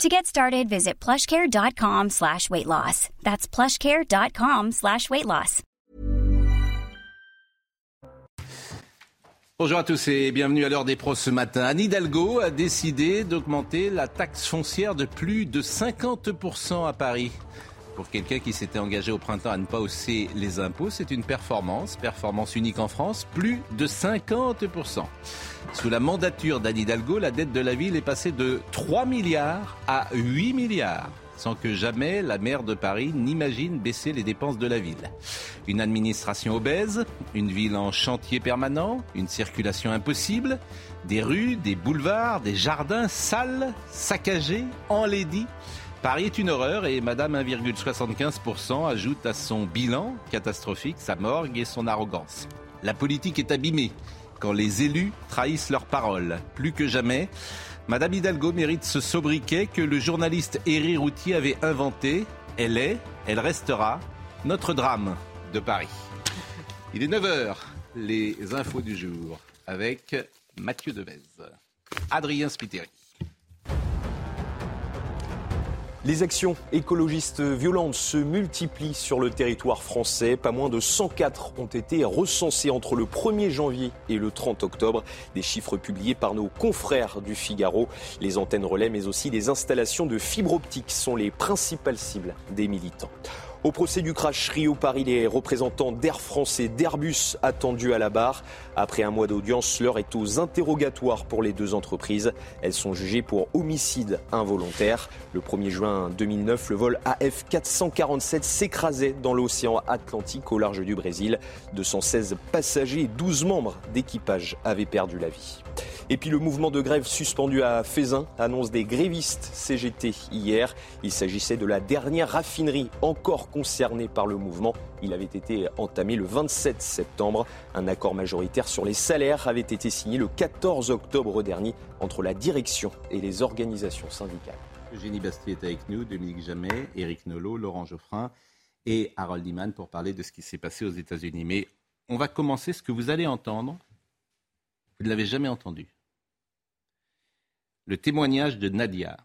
To get started, visit plushcare.com slash weight loss. That's plushcare.com slash weight loss. Bonjour à tous et bienvenue à l'heure des pros ce matin. Anne Hidalgo a décidé d'augmenter la taxe foncière de plus de 50% à Paris. Pour quelqu'un qui s'était engagé au printemps à ne pas hausser les impôts, c'est une performance, performance unique en France, plus de 50%. Sous la mandature d'Anne Hidalgo, la dette de la ville est passée de 3 milliards à 8 milliards sans que jamais la maire de Paris n'imagine baisser les dépenses de la ville. Une administration obèse, une ville en chantier permanent, une circulation impossible, des rues, des boulevards, des jardins sales, saccagés, enlaidis. Paris est une horreur et Madame 1,75% ajoute à son bilan catastrophique sa morgue et son arrogance. La politique est abîmée quand les élus trahissent leurs paroles. Plus que jamais, Madame Hidalgo mérite ce sobriquet que le journaliste Éric Routier avait inventé. Elle est, elle restera, notre drame de Paris. Il est 9h, les infos du jour avec Mathieu Devez, Adrien Spiteri. Les actions écologistes violentes se multiplient sur le territoire français. Pas moins de 104 ont été recensées entre le 1er janvier et le 30 octobre. Des chiffres publiés par nos confrères du Figaro. Les antennes relais, mais aussi les installations de fibre optique sont les principales cibles des militants. Au procès du crash Rio-Paris, les représentants d'Air France et d'Airbus attendus à la barre. Après un mois d'audience, l'heure est aux interrogatoires pour les deux entreprises. Elles sont jugées pour homicide involontaire. Le 1er juin 2009, le vol AF 447 s'écrasait dans l'océan Atlantique au large du Brésil. 216 passagers et 12 membres d'équipage avaient perdu la vie. Et puis le mouvement de grève suspendu à Fézin annonce des grévistes CGT hier. Il s'agissait de la dernière raffinerie encore concernée par le mouvement. Il avait été entamé le 27 septembre. Un accord majoritaire sur les salaires avait été signé le 14 octobre dernier entre la direction et les organisations syndicales. Eugénie Bastier est avec nous, Dominique Jamais, Éric Nolot, Laurent Geoffrin et Harold Iman pour parler de ce qui s'est passé aux États-Unis. Mais on va commencer ce que vous allez entendre vous ne l'avez jamais entendu. Le témoignage de Nadia,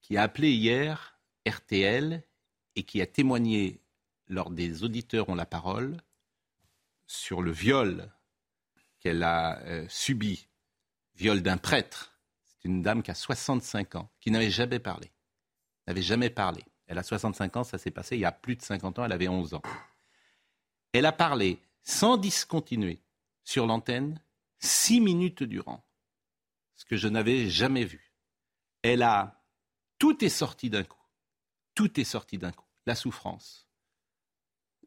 qui a appelé hier RTL et qui a témoigné lors des auditeurs ont la parole sur le viol qu'elle a euh, subi, viol d'un prêtre. C'est une dame qui a 65 ans, qui n'avait jamais parlé. N'avait jamais parlé. Elle a 65 ans, ça s'est passé il y a plus de 50 ans, elle avait 11 ans. Elle a parlé sans discontinuer sur l'antenne six minutes durant, ce que je n'avais jamais vu. Elle a... Tout est sorti d'un coup. Tout est sorti d'un coup. La souffrance,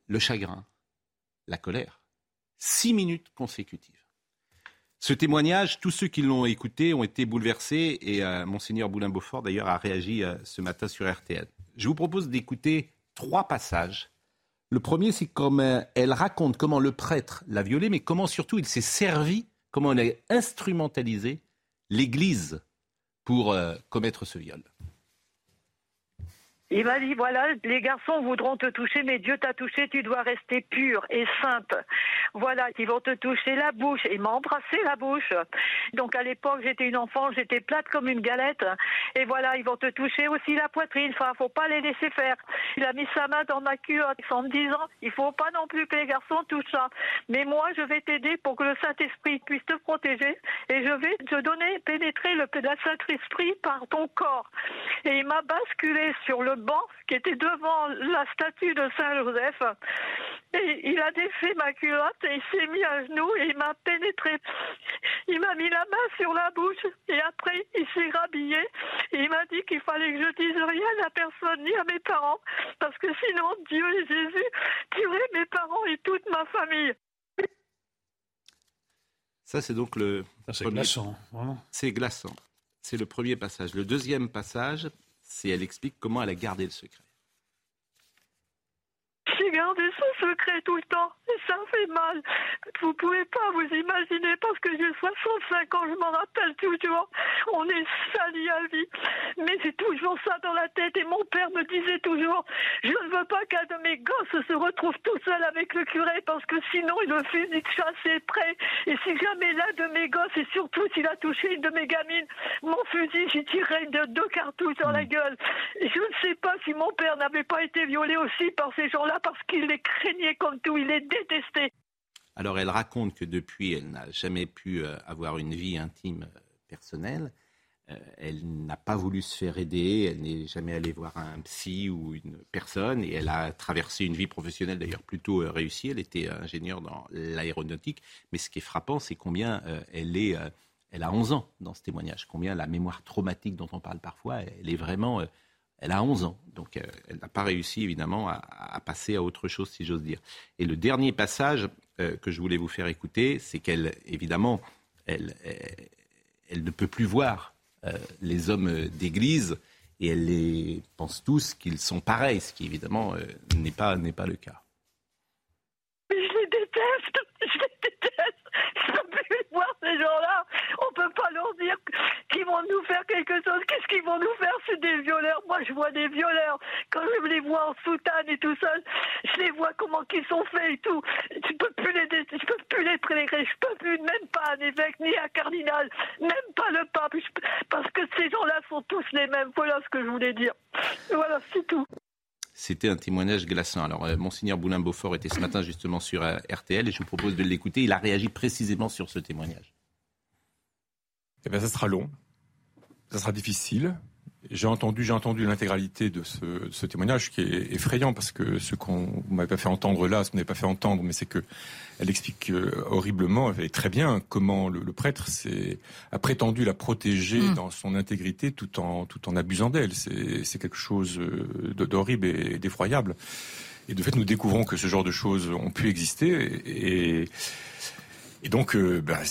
le chagrin, la colère. Six minutes consécutives. Ce témoignage, tous ceux qui l'ont écouté ont été bouleversés et euh, monseigneur Boulin-Beaufort d'ailleurs a réagi euh, ce matin sur RTL. Je vous propose d'écouter trois passages. Le premier, c'est comme euh, elle raconte comment le prêtre l'a violée, mais comment surtout il s'est servi comment on a instrumentalisé l'Église pour commettre ce viol. Il m'a dit, voilà, les garçons voudront te toucher, mais Dieu t'a touché, tu dois rester pur et sainte. Voilà, ils vont te toucher la bouche. Il m'a embrassé la bouche. Donc à l'époque, j'étais une enfant, j'étais plate comme une galette. Et voilà, ils vont te toucher aussi la poitrine. Enfin, faut pas les laisser faire. Il a mis sa main dans ma culotte en me disant, il faut pas non plus que les garçons touchent ça. Mais moi, je vais t'aider pour que le Saint-Esprit puisse te protéger. Et je vais te donner, pénétrer le Saint-Esprit par ton corps. Et il m'a basculé sur le banc qui était devant la statue de Saint Joseph. Et il a défait ma culotte et il s'est mis à genoux et il m'a pénétré. Il m'a mis la main sur la bouche et après il s'est rhabillé et il m'a dit qu'il fallait que je dise rien à personne ni à mes parents parce que sinon Dieu et Jésus tueraient mes parents et toute ma famille. Ça, c'est donc le. C'est glaçant, vraiment. C'est glaçant. C'est le premier passage. Le deuxième passage, c'est elle explique comment elle a gardé le secret. J'ai gardé ce secret tout le temps. Ça fait mal. Vous pouvez pas vous imaginer parce que j'ai 65 ans, je m'en rappelle toujours. On est sali à vie. Mais c'est toujours ça dans la tête. Et mon père me disait toujours, je ne veux pas qu'un de mes gosses se retrouve tout seul avec le curé parce que sinon il le fusil de chasse est prêt. Et si jamais l'un de mes gosses, et surtout s'il a touché une de mes gamines, mon fusil, j'y tirerai de deux cartouches dans la hmm. gueule. Et je ne sais pas si mon père n'avait pas été violé aussi par ces gens-là parce qu'il les craignait comme tout, il les détestait. Alors elle raconte que depuis, elle n'a jamais pu euh, avoir une vie intime euh, personnelle. Euh, elle n'a pas voulu se faire aider, elle n'est jamais allée voir un psy ou une personne, et elle a traversé une vie professionnelle d'ailleurs plutôt réussie. Elle était ingénieure dans l'aéronautique, mais ce qui est frappant, c'est combien elle est, elle a 11 ans dans ce témoignage, combien la mémoire traumatique dont on parle parfois, elle est vraiment elle a 11 ans, donc euh, elle n'a pas réussi évidemment à, passer à autre chose, si j'ose dire. Et le dernier passage euh, que je voulais vous faire écouter, c'est qu'elle, évidemment, elle, elle, ne peut plus voir euh, les hommes d'église et elle les pense tous qu'ils sont pareils, ce qui évidemment n'est pas, n'est pas le cas. Je les déteste, je les déteste, je ne peux plus voir ces gens-là. On ne peut pas leur dire qu'ils vont nous faire quelque chose. Qu'est-ce qu'ils vont nous faire? C'est des violeurs. Moi, je vois des violeurs. Quand je les vois en soutane et tout ça, je les vois comment qu'ils sont faits et tout. Je peux plus les, je peux plus les prélérer. Je peux plus, même pas un évêque ni un cardinal, même pas le pape, parce que ces gens-là sont tous les mêmes. Voilà ce que je voulais dire. Voilà, c'est tout. C'était un témoignage glaçant. Alors, euh, Monseigneur Boulin-Beaufort était ce matin justement sur euh, RTL et je vous propose de l'écouter. Il a réagi précisément sur ce témoignage. Eh bien, ça sera long, ça sera difficile. J'ai entendu, j'ai entendu l'intégralité de ce, témoignage qui est effrayant parce que ce qu'on m'avait pas fait entendre là, ce qu'on n'avait pas fait entendre, mais c'est que elle explique euh, horriblement, et très bien comment le, prêtre a prétendu la protéger mm. dans son intégrité tout en tout en abusant d'elle. C'est quelque chose euh, d'horrible et d'effroyable. Et de fait, nous découvrons que ce genre de choses ont pu exister et, et donc, euh, bah,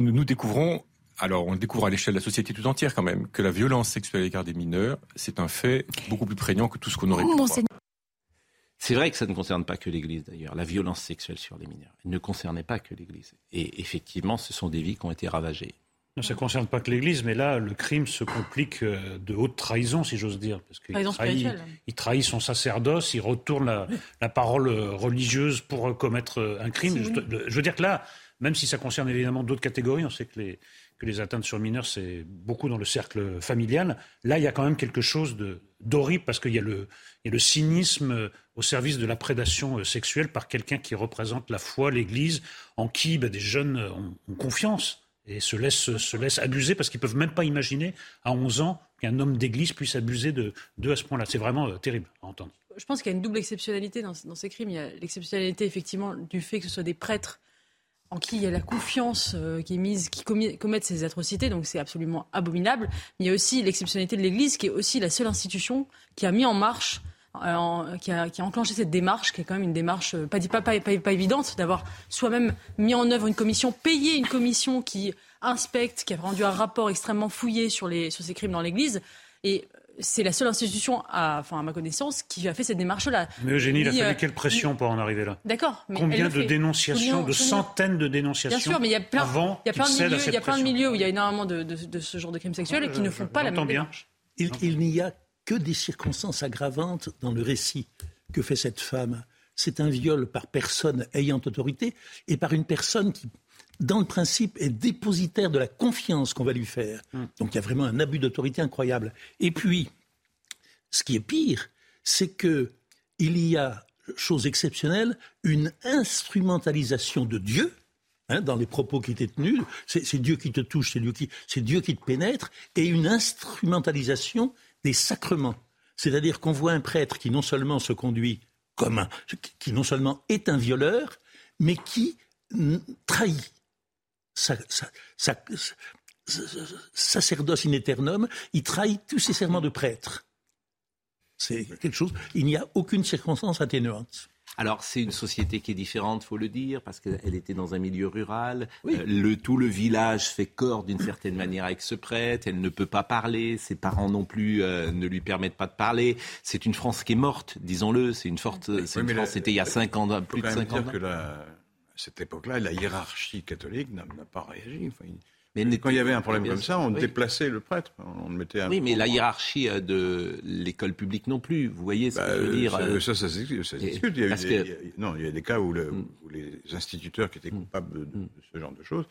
nous découvrons alors, on le découvre à l'échelle de la société tout entière quand même, que la violence sexuelle à l'égard des mineurs, c'est un fait beaucoup plus prégnant que tout ce qu'on aurait pu croire. C'est vrai que ça ne concerne pas que l'Église d'ailleurs, la violence sexuelle sur les mineurs. Elle ne concernait pas que l'Église. Et effectivement, ce sont des vies qui ont été ravagées. Non, ça ne concerne pas que l'Église, mais là, le crime se complique euh, de haute trahison, si j'ose dire. Parce qu'il trahit, il trahit son sacerdoce, il retourne la, la parole religieuse pour commettre un crime. Je, je, veux dire que là, même si ça concerne évidemment d'autres catégories, on sait que les, que les atteintes sur mineurs, c'est beaucoup dans le cercle familial. Là, il y a quand même quelque chose d'horrible parce qu'il y, a le, cynisme au service de la prédation euh, sexuelle par quelqu'un qui représente la foi, l'Église, en qui ben, des jeunes ont, confiance et se laissent, se laissent abuser parce qu'ils peuvent même pas imaginer à 11 ans qu'un homme d'Église puisse abuser de, de à ce point-là. C'est vraiment euh, terrible à entendre. Je pense qu'il y a une double exceptionnalité dans, dans ces crimes. Il y a l'exceptionnalité effectivement du fait que ce soit des prêtres en qui il y a la confiance euh, qui est mise, qui commettent ces atrocités, donc c'est absolument abominable. Mais il y a aussi l'exceptionnalité de l'Église, qui est aussi la seule institution qui a mis en marche, euh, qui, a, enclenché cette démarche, qui est quand même une démarche euh, pas, pas, pas, pas évidente, d'avoir soi-même mis en œuvre une commission, payé une commission qui inspecte, qui a rendu un rapport extrêmement fouillé sur, les, sur ces crimes dans l'Église. Et c'est la seule institution, à, enfin, à ma connaissance, qui a fait cette démarche-là. Mais Eugénie, il a fallu euh, quelle pression pour en arriver là? D'accord. Combien de dénonciations, de centaines de dénonciations Bien sûr, mais il y a plein, il y a plein, de, milieux, il y a plein de milieux où il y a énormément de, de, ce genre de crimes sexuels et qui ne font pas la même démarche. Il, il n'y a que des circonstances aggravantes dans le récit que fait cette femme. C'est un viol par personne ayant autorité et par une personne qui dans le principe, est dépositaire de la confiance qu'on va lui faire. Hum. Donc il y a vraiment un abus d'autorité incroyable. Et puis, ce qui est pire, c'est que il y a, chose exceptionnelle, une instrumentalisation de Dieu. Hein, dans les propos qui étaient tenus, c'est Dieu qui te touche, c'est Dieu, qui, Dieu qui te pénètre, et une instrumentalisation des sacrements. C'est-à-dire qu'on voit un prêtre qui non seulement se conduit comme un, qui non seulement est un violeur, mais qui trahit sacerdoce in aeternum, il trahit tous ses serments de prêtre. C'est quelque chose, il n'y a aucune circonstance atténuante. alors c'est une société qui est différente, faut le dire, parce qu'elle était dans un milieu rural. Euh, le, tout le village fait corps d'une certaine manière avec ce prêtre. Elle ne peut pas parler. Ses parents non plus euh, ne lui permettent pas de parler. C'est une France qui est morte, disons-le. C'est une forte. une France. C'était il y a cinq ans, plus de cinq ans. Que cette époque-là, la hiérarchie catholique n'a pas réagi. Mais quand il y avait un problème comme ça, on déplaçait le prêtre. On mettait un oui, mais la hiérarchie euh, de l'école publique non plus. Vous voyez ce que je veux bah, dire euh, Ça, ça, ça, Il y, a des, non, il y a des cas où, le, mm. où les instituteurs qui étaient mm. coupables de, mm. ce genre de choses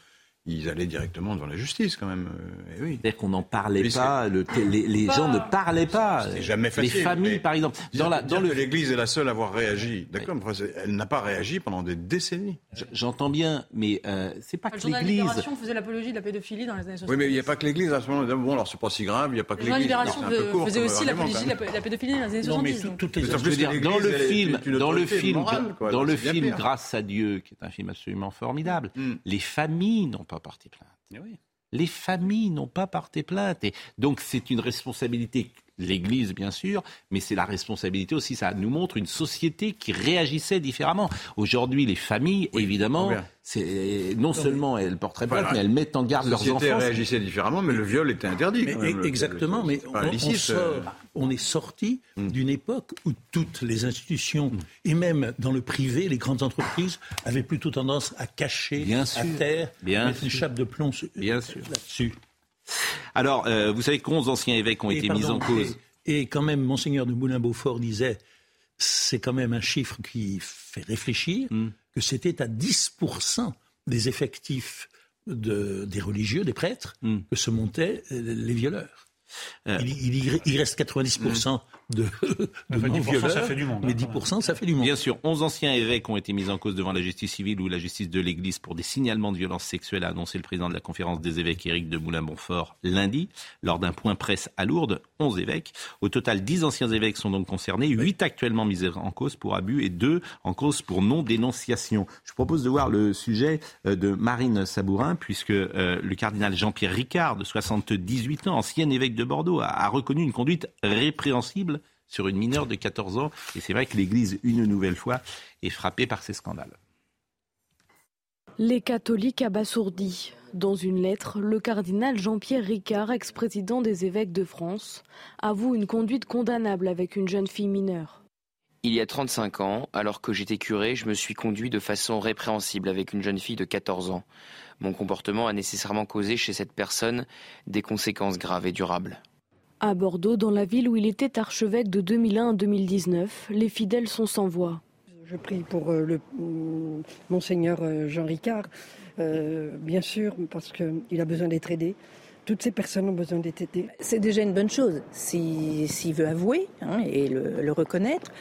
ils allaient directement devant la justice quand même. Euh, oui. C'est-à-dire qu'on n'en parlait pas, le, les, les gens ne parlaient pas. C'était jamais facile. Les familles, par exemple. Dans la, dans le... l'Église est la seule à avoir réagi. D'accord, elle n'a pas réagi pendant des décennies. J'entends bien, mais euh, c'est pas que l'Église. La Libération faisait l'apologie de la pédophilie dans les années 60. Oui, mais il n'y a pas que l'Église à ce moment-là. Bon, alors c'est pas si grave, il n'y a pas que l'Église. La Libération faisait aussi l'apologie de la pédophilie dans les années 70. Dans le film, dans le film, dans le film, Grâce à Dieu, qui est un film absolument formidable, hmm. les familles n'ont pas porté plainte. Les familles n'ont pas porté plainte. Et donc c'est une responsabilité l'Église bien sûr, mais c'est la responsabilité aussi, ça nous montre une société qui réagissait différemment. Aujourd'hui, les familles, évidemment, c'est non seulement elles porteraient plainte, mais elles mettent en garde leurs enfants. La réagissait différemment, mais le viol était interdit. exactement, mais on, est sorti hmm. d'une époque où toutes les institutions, et même dans le privé, les grandes entreprises, avaient plutôt tendance à cacher bien à terre, bien mettre une chape de plomb là-dessus. Alors, euh, vous savez qu'onze anciens évêques ont été mis en cause. Et, quand même, monseigneur de Moulin-Beaufort disait, c'est quand même un chiffre qui fait réfléchir, hmm. que c'était à 10% des effectifs des religieux, des prêtres, hmm. que se montaient euh, les violeurs. Euh. Il, reste 90% de, de non-violeurs, ça fait du monde, mais 10% ça fait du monde. Bien sûr, 11 anciens évêques ont été mis en cause devant la justice civile ou la justice de l'Église pour des signalements de violences sexuelles, a annoncé le président de la conférence des évêques Éric de Moulin-Montfort lundi, lors d'un point presse à Lourdes, 11 évêques. Au total, 10 anciens évêques sont donc concernés, 8 actuellement mis en cause pour abus et 2 en cause pour non-dénonciation. Je propose de voir le sujet euh, de Marine Sabourin, puisque euh, le cardinal Jean-Pierre Ricard, de 78 ans, ancien évêque de Bordeaux, a reconnu une conduite répréhensible sur une mineure de 14 ans. Et c'est vrai que l'Église, une nouvelle fois, est frappée par ces scandales. Les catholiques abasourdis. Dans une lettre, le cardinal Jean-Pierre Ricard, ex-président des évêques de France, avoue une conduite condamnable avec une jeune fille mineure. Il y a 35 ans, alors que j'étais curé, je me suis conduit de façon répréhensible avec une jeune fille de 14 ans. Mon comportement a nécessairement causé chez cette personne des conséquences graves et durables. À Bordeaux, dans la ville où il était archevêque de 2001 à 2019, les fidèles sont sans voix. Je prie pour euh, le mm, monseigneur euh, Jean Ricard, euh, bien sûr, parce qu'il a besoin d'être aidé. Toutes ces personnes ont besoin d'être aidées. C'est déjà une bonne chose, s'il veut avouer hein, et le, reconnaître.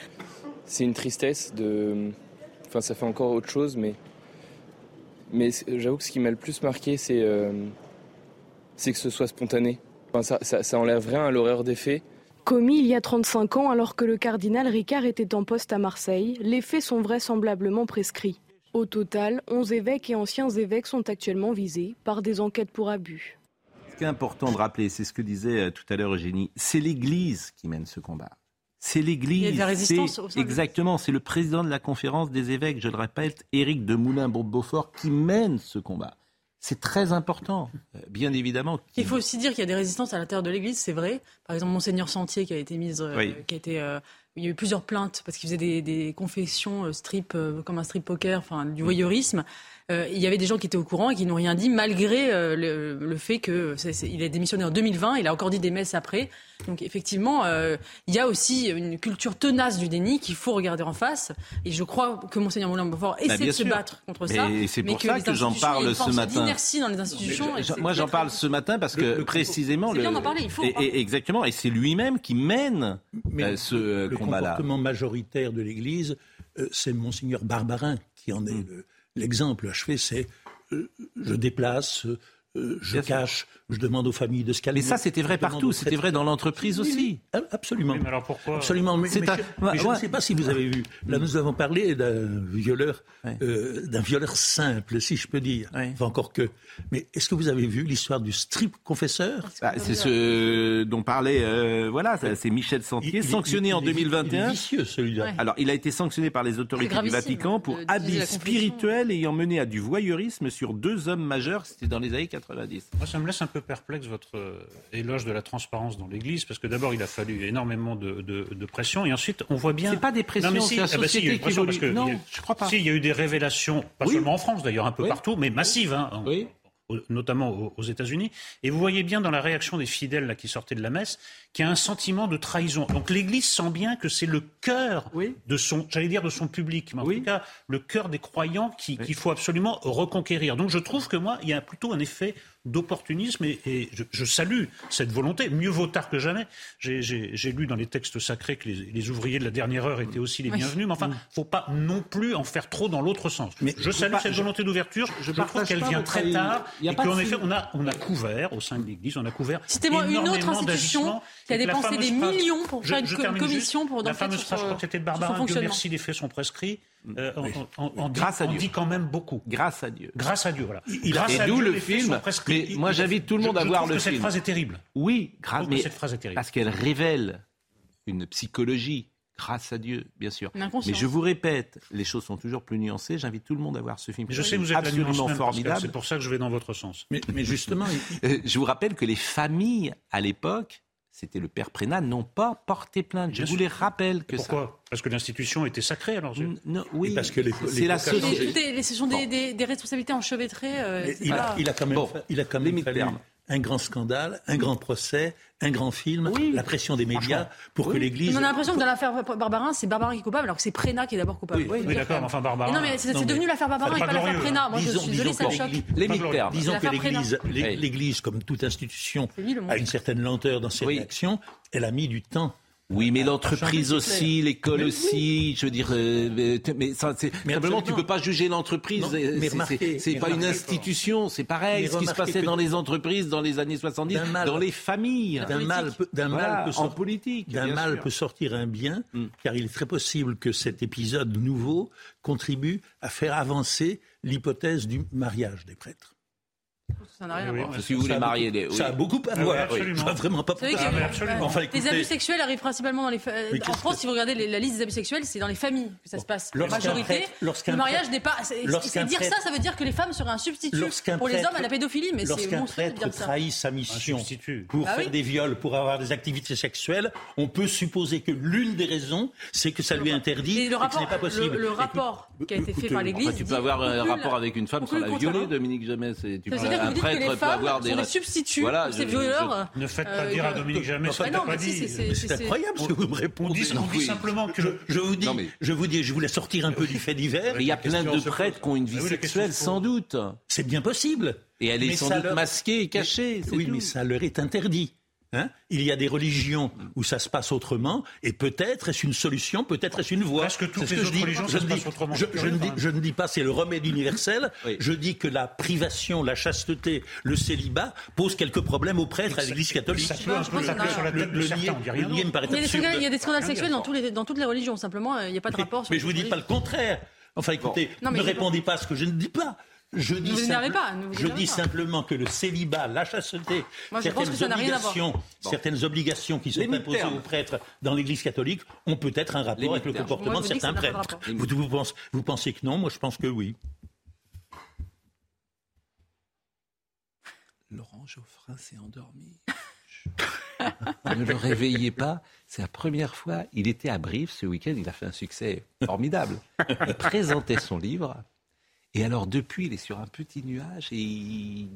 C'est une tristesse de... Enfin, ça fait encore autre chose, mais... Mais j'avoue que ce qui m'a le plus marqué, c'est c'est que ce soit spontané ça, ça, enlèverait à l'horreur des faits. Commis il y a 35 ans alors que le cardinal Ricard était en poste à Marseille, les faits sont vraisemblablement prescrits. Au total, 11 évêques et anciens évêques sont actuellement visés par des enquêtes pour abus. Ce qui est important de rappeler, c'est ce que disait euh, tout à l'heure Eugénie, c'est l'Église qui mène ce combat. C'est l'Église. Il y a de la résistance. Exactement, c'est le président de la conférence des évêques, je le répète, Éric de Moulin-Beaufort, qui mène ce combat. C'est très important, euh, bien évidemment. Il faut aussi dire qu'il y a des résistances à l'intérieur de l'Église, c'est vrai. Par exemple, Monseigneur Sentier qui a été mise, euh, qui a été, euh, il y a eu plusieurs plaintes parce qu'il faisait des, des confessions strip comme un strip poker, enfin du voyeurisme. Euh, il y avait des gens qui étaient au courant et qui n'ont rien dit, malgré euh, le, fait qu'il ait démissionné en 2020. Il a encore dit des messes après. Donc effectivement, euh, il y a aussi une culture tenace du déni qu'il faut regarder en face. Et je crois que Monseigneur Moulin-Beaufort bah, essaie de se battre contre ça. Et c'est pour ça que, j'en parle ce matin. Merci dans les institutions. moi, j'en parle ce matin parce que précisément, le, bien parler. Il faut. Et, exactement. Et c'est lui-même qui mène ce combat-là. Le comportement majoritaire de l'Église, c'est Monseigneur Barbarin qui en est mm. le l'exemple achevé, c'est euh, je déplace, euh, je cache, je demande aux familles de se calmer. Mais ça, c'était vrai partout, c'était vrai dans l'entreprise aussi. absolument. mais alors pourquoi Absolument. Mais, je ne sais pas si vous avez vu. Là, nous avons parlé d'un violeur, euh, d'un violeur simple, si je peux dire. Enfin, encore que. Mais est-ce que vous avez vu l'histoire du strip confesseur? Bah, C'est ce dont parlait, euh, voilà, c'est Michel Santier, sanctionné en 2021. vicieux celui-là. Alors, il a été sanctionné par les autorités du Vatican pour abus spirituel ayant mené à du voyeurisme sur deux hommes majeurs. C'était dans les années 80. Moi, ça me laisse un peu perplexe votre euh, éloge de la transparence dans l'Église, parce que d'abord, il a fallu énormément de, pression, et ensuite, on voit bien. C'est pas des pressions, c'est la société qui parce que Non, je crois pas. Si, il y a eu des révélations, pas seulement en France d'ailleurs, un peu partout, mais massives. Hein, oui notamment aux États-Unis. Et vous voyez bien dans la réaction des fidèles là, qui sortaient de la messe qu'il y a un sentiment de trahison. Donc l'Église sent bien que c'est le cœur de son, j'allais dire de son public, mais en tout cas le cœur des croyants qu'il faut absolument reconquérir. Donc je trouve que moi, il y a plutôt un effet d'opportunisme et, je, salue cette volonté. Mieux vaut tard que jamais. J'ai lu dans les textes sacrés que les, ouvriers de la dernière heure étaient aussi les bienvenus, mais enfin, il ne faut pas non plus en faire trop dans l'autre sens. Mais je salue cette volonté d'ouverture. Je, trouve qu'elle vient très tard et qu'en effet, on a, on a couvert au sein de l'Église, on a couvert. Citez-moi une autre institution qui a dépensé des millions pour faire une commission pour La fameuse phrase, je crois que c'était de Barbara, Dieu merci, les faits sont prescrits. Euh, on, Grâce dit, à Dieu. dit quand même beaucoup. Grâce à Dieu. Grâce à Dieu, voilà. Il, et d'où le film. Mais moi, j'invite tout le monde à voir le que film. Cette phrase est terrible. Oui, grâce. Mais cette phrase est terrible. Parce qu'elle révèle une psychologie. Grâce à Dieu, bien sûr. Mais je vous répète, les choses sont toujours plus nuancées. J'invite tout le monde à voir ce film. je sais que vous êtes absolument formidable. C'est pour ça que je vais dans votre sens. Mais, mais justement, je vous rappelle que les familles à l'époque c'était le père Prénat, n'ont pas porté plainte. Je vous les rappelle que Pourquoi? Parce que l'institution était sacrée alors non, Oui, parce que c'est la société. Ce sont des, responsabilités enchevêtrées. Euh, il, a, il, a, quand même, il a quand même fallu un grand scandale, un grand procès, un grand film, la pression des médias pour que l'Église. On a l'impression que dans l'affaire Barbarin, c'est Barbarin qui est coupable, alors que c'est Prénat qui est d'abord coupable. Oui, d'accord, enfin Barbarin. non, mais c'est devenu l'affaire Barbarin et pas l'affaire Prénat. Moi, je suis désolé, ça me choque. Les Disons que l'Église, l'Église, comme toute institution, a une certaine lenteur dans ses réactions. Elle a mis du temps oui, mais l'entreprise aussi, l'école aussi. Je veux dire, euh, mais, ça, simplement, tu peux pas juger l'entreprise. C'est pas une institution. C'est pareil. Ce qui se passait dans les entreprises dans les années 70, dans les familles. D'un mal, d'un mal en politique. D'un mal peut sortir un bien, mm. car il est très possible que cet épisode nouveau contribue à faire avancer l'hypothèse du mariage des prêtres. Ça n'a rien à voir. Si vous voulez marier des. Ça a beaucoup à voir. Oui, Je vraiment pas pourquoi. Enfin, les abus sexuels arrivent principalement dans les. En France, si vous regardez la liste des abus sexuels, c'est dans les familles que ça se passe. La majorité. Le mariage n'est pas. C'est dire ça, ça veut dire que les femmes seraient un substitut pour les hommes à la pédophilie. Mais c'est Lorsqu'un prêtre trahit sa mission pour bah faire des viols, pour avoir des activités sexuelles, on peut supposer que l'une des raisons, c'est que ça lui interdit et que ce n'est pas possible. Le rapport qui a été fait par l'Église. Tu peux avoir un rapport avec une femme sans la violer, Dominique Jamais. Tu un prêtre peut avoir des substituts voilà, ces violeurs. Ne faites pas dire à euh, Dominique Jamais ce que n'a pas dit. C'est incroyable ce que vous me répondez. On dit simplement que je vous dis, je vous dis, je voulais sortir un peu du fait divers. Il y a plein de prêtres qui ont une vie sexuelle, sans doute. C'est bien possible. Et elle est sans doute masquée et cachée. Oui, mais ça leur est interdit. Hein? Il y a des religions où ça se passe autrement, et peut-être est-ce une solution, peut-être est-ce une voie. Parce que toutes les autres religions, ça se passe autrement. Je, ne dis, je, ne dis, pas c'est le remède universel, je dis que la privation, la chasteté, le célibat posent quelques problèmes aux prêtres à l'Église catholique. Ça peut un peu sur la tête de certains, me paraît il y a des scandales sexuels dans, tous les, dans toutes les religions, simplement, il n'y a pas de rapport. Mais je ne vous dis pas le contraire. Enfin, écoutez, ne répondez pas à ce que je ne dis pas. Je dis, je dis simplement que le célibat, la chasteté, certaines, obligations, certaines obligations qui sont imposées aux prêtres dans l'Église catholique ont peut-être un rapport avec le comportement de certains prêtres. Vous, vous, pensez, vous pensez que non? Moi, je pense que oui. Laurent Geoffrin s'est endormi. ne le réveillez pas. C'est la première fois. Il était à Brive ce week-end. Il a fait un succès formidable. Il présentait son livre. Et alors, depuis, il est sur un petit nuage et il.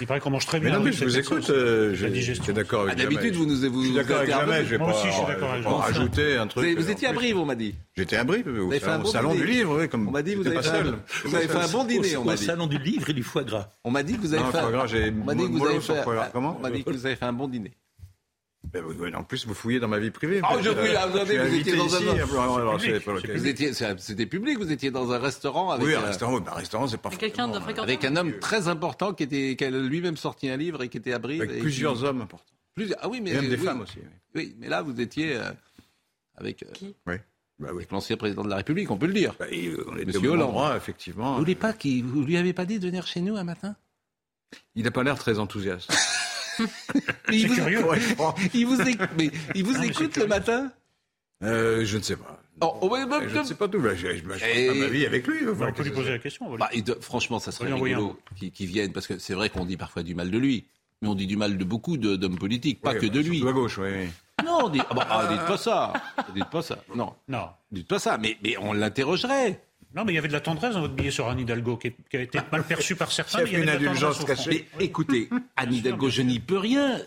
Il paraît qu'on mange très bien. Mais non, mais je vous écoute, euh, je, suis d'accord avec ah, D'habitude, vous nous vous, Je suis d'accord avec jamais, je vais pas, aussi, je suis d'accord avec rajouter un truc. Vous, étiez à Brive, on m'a dit. J'étais à Brive, au, salon, salon du livre, oui, comme on m'a dit vous avez, fait, vous avez fait un bon dîner, on m'a dit. Au salon du livre et du foie gras. On m'a dit que vous avez fait. Foie gras, j'ai. On m'a dit que vous avez fait. Comment On m'a dit que vous avez fait un bon dîner. Ben, en plus, vous fouillez dans ma vie privée. Ah, je fouille, attendez, vous étiez dans un... C'était public, vous étiez dans un restaurant avec... Oui, un restaurant, ben, un restaurant, c'est pas quelqu'un Avec un homme très important qui, était, qui a lui-même sorti un livre et qui était abri. Avec plusieurs hommes importants. Ah oui, mais... même des femmes aussi. Oui. mais là, vous étiez euh, avec... Euh, qui? Oui. Bah oui. l'ancien président de la République, on peut le dire. Bah, on Monsieur Hollande. effectivement. Vous, pas vous lui avez pas dit de venir chez nous un matin? Il n'a pas l'air très enthousiaste. il, vous, curieux. il vous, mais il vous écoute le matin euh, Je ne sais pas. Oh, je ne sais pas tout. Je, je, pas ma vie avec lui. On peut lui poser la question. Bah, franchement, ça serait rigolo qu'il vienne, parce que c'est vrai qu'on dit parfois du mal de lui, mais on dit du mal de beaucoup d'hommes politiques, pas que de lui. à gauche, oui. Non, dites, ah, ah, dites pas ça. Dites pas ça. Non. Non. Dites pas ça. Mais, mais on l'interrogerait. Non, mais il y avait de la tendresse dans votre billet sur Anne Hidalgo, qui, a été mal perçu par certains. Il y, a une indulgence cachée. Mais écoutez, Anne Hidalgo, je n'y peux rien.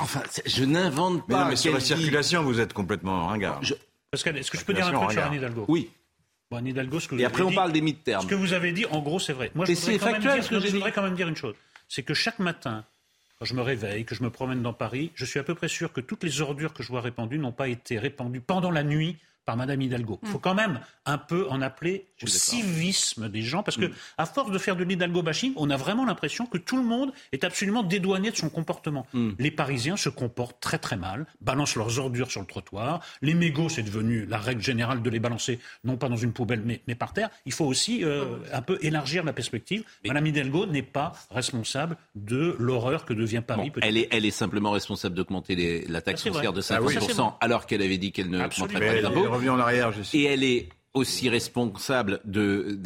Enfin, je n'invente pas. Mais, mais sur la circulation, vous êtes complètement ringard. Pascal, est-ce que je peux dire un truc sur Anne Hidalgo? Oui. Bon, Anne Hidalgo, ce que Et après, on parle des mi-termes. Ce que vous avez dit, en gros, c'est vrai. Moi, je voudrais, quand, factuel, même dire, je voudrais quand même dire une chose. C'est que chaque matin, quand je me réveille, que je me promène dans Paris, je suis à peu près sûr que toutes les ordures que je vois répandues n'ont pas été répandues pendant la nuit par Madame Hidalgo. Il faut quand même un peu en appeler au civisme des gens, parce que mm. à force de faire de l'Hidalgo bashing, on a vraiment l'impression que tout le monde est absolument dédouané de son comportement. Mm. Les Parisiens se comportent très très mal, balancent leurs ordures sur le trottoir. Les mégots, c'est devenu la règle générale de les balancer, non pas dans une poubelle, mais, mais par terre. Il faut aussi euh, un peu élargir la perspective. Madame Hidalgo n'est pas responsable de l'horreur que devient Paris. elle, est, elle est simplement responsable d'augmenter la taxe foncière de 50%, ah alors qu'elle avait dit qu'elle ne augmenterait pas les impôts en arrière, Et elle est aussi responsable de,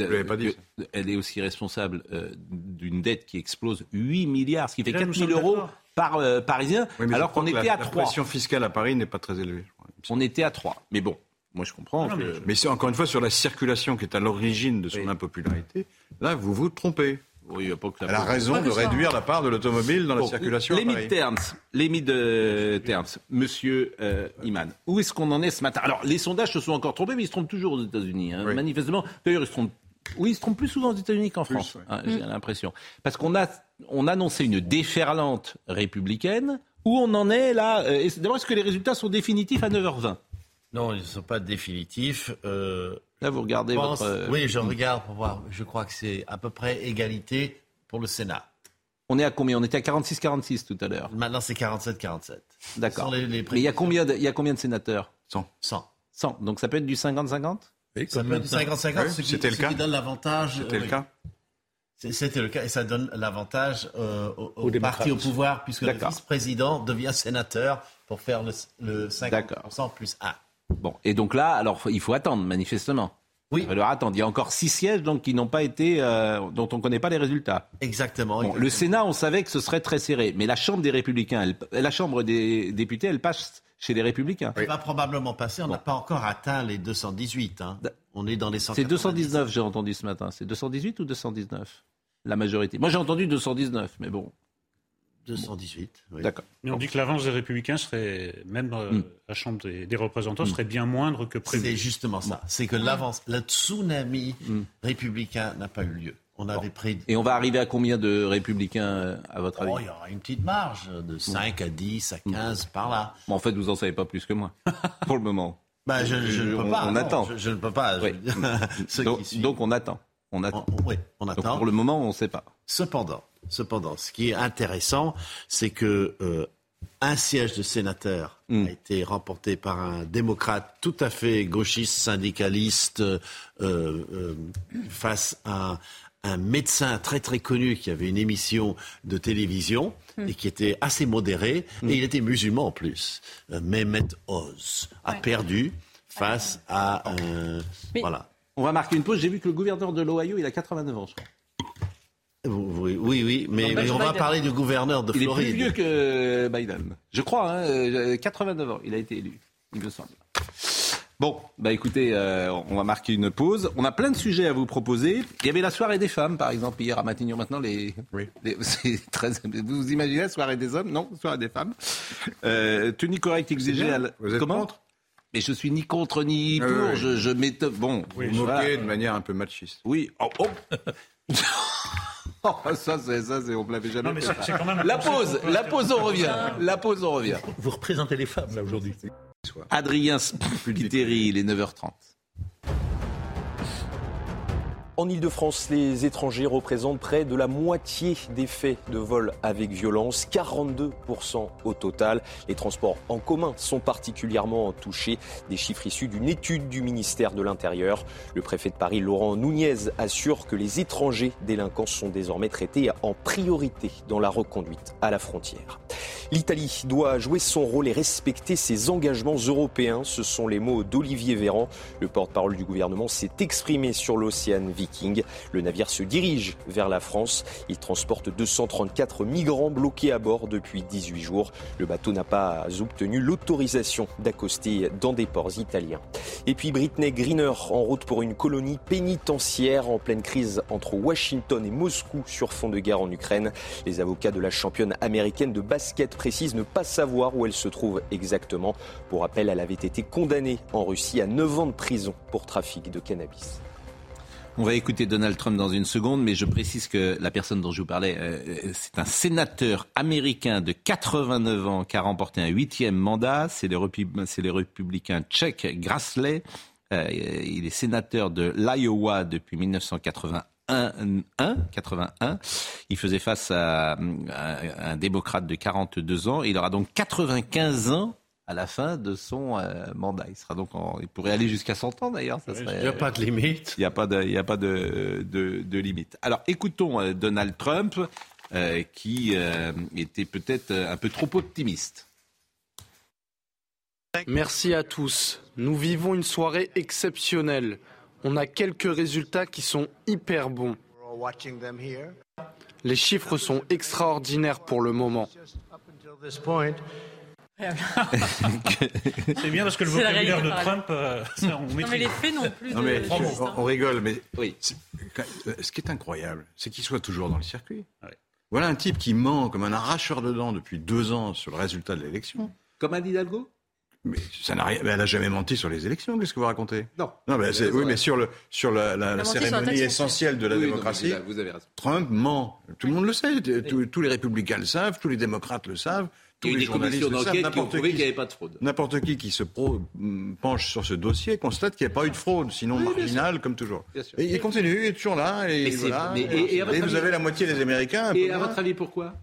elle est aussi responsable euh, d'une dette qui explose 8 milliards, ce qui fait 4 000 euros par euh, parisien, alors qu'on était à 3. La pression fiscale à Paris n'est pas très élevée. On était à 3. Mais bon, moi je comprends. mais, c'est encore une fois sur la circulation qui est à l'origine de son impopularité. Là, vous vous trompez. Oui, Elle a raison de réduire la part de l'automobile dans la circulation. Les mid-terms, les mid-terms. Monsieur euh, Iman, où est-ce qu'on en est ce matin? Alors, les sondages se sont encore trompés, mais ils se trompent toujours aux États-Unis. Hein. Manifestement, d'ailleurs, ils se trompent. Oui, ils se trompent plus souvent aux États-Unis qu'en France, hein, j'ai l'impression. Parce qu'on a, on annonçait une déferlante républicaine. Où on en est là? Euh, D'abord, est-ce que les résultats sont définitifs à 9h20 Non, ils ne sont pas définitifs. Euh, Là, vous regardez votre... Euh, oui, je regarde pour voir. Je crois que c'est à peu près égalité pour le Sénat. On est à combien? On était à 46-46 tout à l'heure. Maintenant, c'est 47-47. D'accord. Mais il y, a combien de, il y a combien de sénateurs? 100. 100. 100. Donc ça peut être du 50-50 oui, Ça peut être du 50-50, oui, C'était le cas. qui donne l'avantage. C'était le cas. C'était le cas et ça donne l'avantage euh, au, parti au pouvoir puisque le vice-président devient sénateur pour faire le, le 50% plus 1. Bon, et donc là, alors il faut attendre manifestement. Oui. Alors attendre, il y a encore six sièges donc qui n'ont pas été, euh, dont on ne connaît pas les résultats. Exactement, Le Sénat, on savait que ce serait très serré, mais la Chambre des Républicains, la Chambre des députés, elle passe chez les Républicains. Elle va probablement passer. On n'a pas encore atteint les 218. Hein. On est dans les 190. C'est 219, j'ai entendu ce matin. C'est 218 ou 219 La majorité? Moi, j'ai entendu 219, mais bon. 218. Oui. D'accord. Mais on dit que l'avance des Républicains serait, même euh, hmm. la Chambre des, représentants, hmm. serait bien moindre que prévu. C'est justement ça. C'est que l'avance, le tsunami hmm. républicain n'a pas eu lieu. On avait pris... Et on va arriver à combien de républicains, euh, à votre avis oh, Il y aura une petite marge, de 5 à 10, à 15, par là. en fait, vous n'en savez pas plus que moi, pour le moment. Ben, je, ne peux pas. On attend. Je, ne peux pas. donc, on attend. On attend. oui, on attend. pour le moment, on ne sait pas. Cependant, Cependant, ce qui est intéressant, c'est que euh, un siège de sénateur a hmm. été remporté par un démocrate tout à fait gauchiste, syndicaliste, euh, euh, face à un médecin très très connu qui avait une émission de télévision hmm. et qui était assez modéré, hmm. et il était musulman en plus. Mehmet Oz a perdu face à un... Voilà. On va marquer une pause. J'ai vu que le gouverneur de l'Ohio, il a 89 ans, je crois. Oui, oui, mais, on va parler du gouverneur de Floride. Il est plus vieux que Biden. Je crois, hein, 89 euh, ans, il a été élu, il me semble. Bon, bah écoutez, euh, on va marquer une pause. On a plein de sujets à vous proposer. Il y avait la soirée des femmes, par exemple, hier à Matignon. Maintenant, les, oui. très, vous imaginez la soirée des hommes Non, soirée des femmes. Euh, tenue correcte exigée. À Vous êtes Comment? contre? Mais je suis ni contre ni pour. Je, je Bon, vous moquez de manière un peu machiste. Oui. Oh, oh. Oh, ça, c'est, ça, c'est, on ne l'avait jamais fait. la pause, la pause, on revient. La pause, on revient. Vous représentez les femmes, là, aujourd'hui. Adrien Spiteri, il est 9h30. En Ile-de-France, les étrangers représentent près de la moitié des faits de vol avec violence, 42% au total. Les transports en commun sont particulièrement touchés. Des chiffres issus d'une étude du ministère de l'Intérieur. Le préfet de Paris, Laurent Nunez, assure que les étrangers délinquants sont désormais traités en priorité dans la reconduite à la frontière. L'Italie doit jouer son rôle et respecter ses engagements européens. Ce sont les mots d'Olivier Véran. Le porte-parole du gouvernement s'est exprimé sur l'Océan Le navire se dirige vers la France. Il transporte 234 migrants bloqués à bord depuis 18 jours. Le bateau n'a pas obtenu l'autorisation d'accoster dans des ports italiens. Et puis Britney Greener en route pour une colonie pénitentiaire en pleine crise entre Washington et Moscou sur fond de guerre en Ukraine. Les avocats de la championne américaine de basket précise ne pas savoir où elle se trouve exactement. Pour rappel, elle avait été condamnée en Russie à 9 ans de prison pour trafic de cannabis. On va écouter Donald Trump dans une seconde, mais je précise que la personne dont je vous parlais, euh, c'est un sénateur américain de 89 ans qui a remporté un huitième mandat. C'est le, républicain tchèque Grassley. Euh, il est sénateur de l'Iowa depuis 1981. 81. Il faisait face à, un démocrate de 42 ans. Il aura donc 95 ans à la fin de son euh, mandat. Il sera donc, il pourrait aller jusqu'à 100 ans d'ailleurs. il n'y a pas de limite. Il n'y a pas de, il a pas de, de, limite. Alors, écoutons euh, Donald Trump, euh, qui était peut-être un peu trop optimiste. Merci à tous. Nous vivons une soirée exceptionnelle on a quelques résultats qui sont hyper bons. Les chiffres sont extraordinaires pour le moment. C'est bien parce que le vocabulaire de Trump, euh, on non, mais les faits non plus. Non, mais, on, rigole, mais oui. ce qui est incroyable, c'est qu'il soit toujours dans le circuit. Voilà un type qui ment comme un arracheur de dents depuis deux ans sur le résultat de l'élection. Comme Anne Hidalgo? Mais ça n'a rien. elle n'a jamais menti sur les élections. Qu'est-ce que vous racontez? Non. Non, mais oui, mais sur le sur la, cérémonie essentielle de la démocratie, vous avez raison. Trump ment. Tout le monde le sait. Tous, les républicains le savent. Tous les démocrates le savent. Tous Il y a eu des commissions d'enquête qui ont prouvé qu'il n'y avait pas de fraude. N'importe qui qui se penche sur ce dossier constate qu'il n'y a pas eu de fraude, sinon marginale comme toujours. Et il continue, il est toujours là. Et, voilà. et, vous avez la moitié des Américains. Et à votre avis, pourquoi?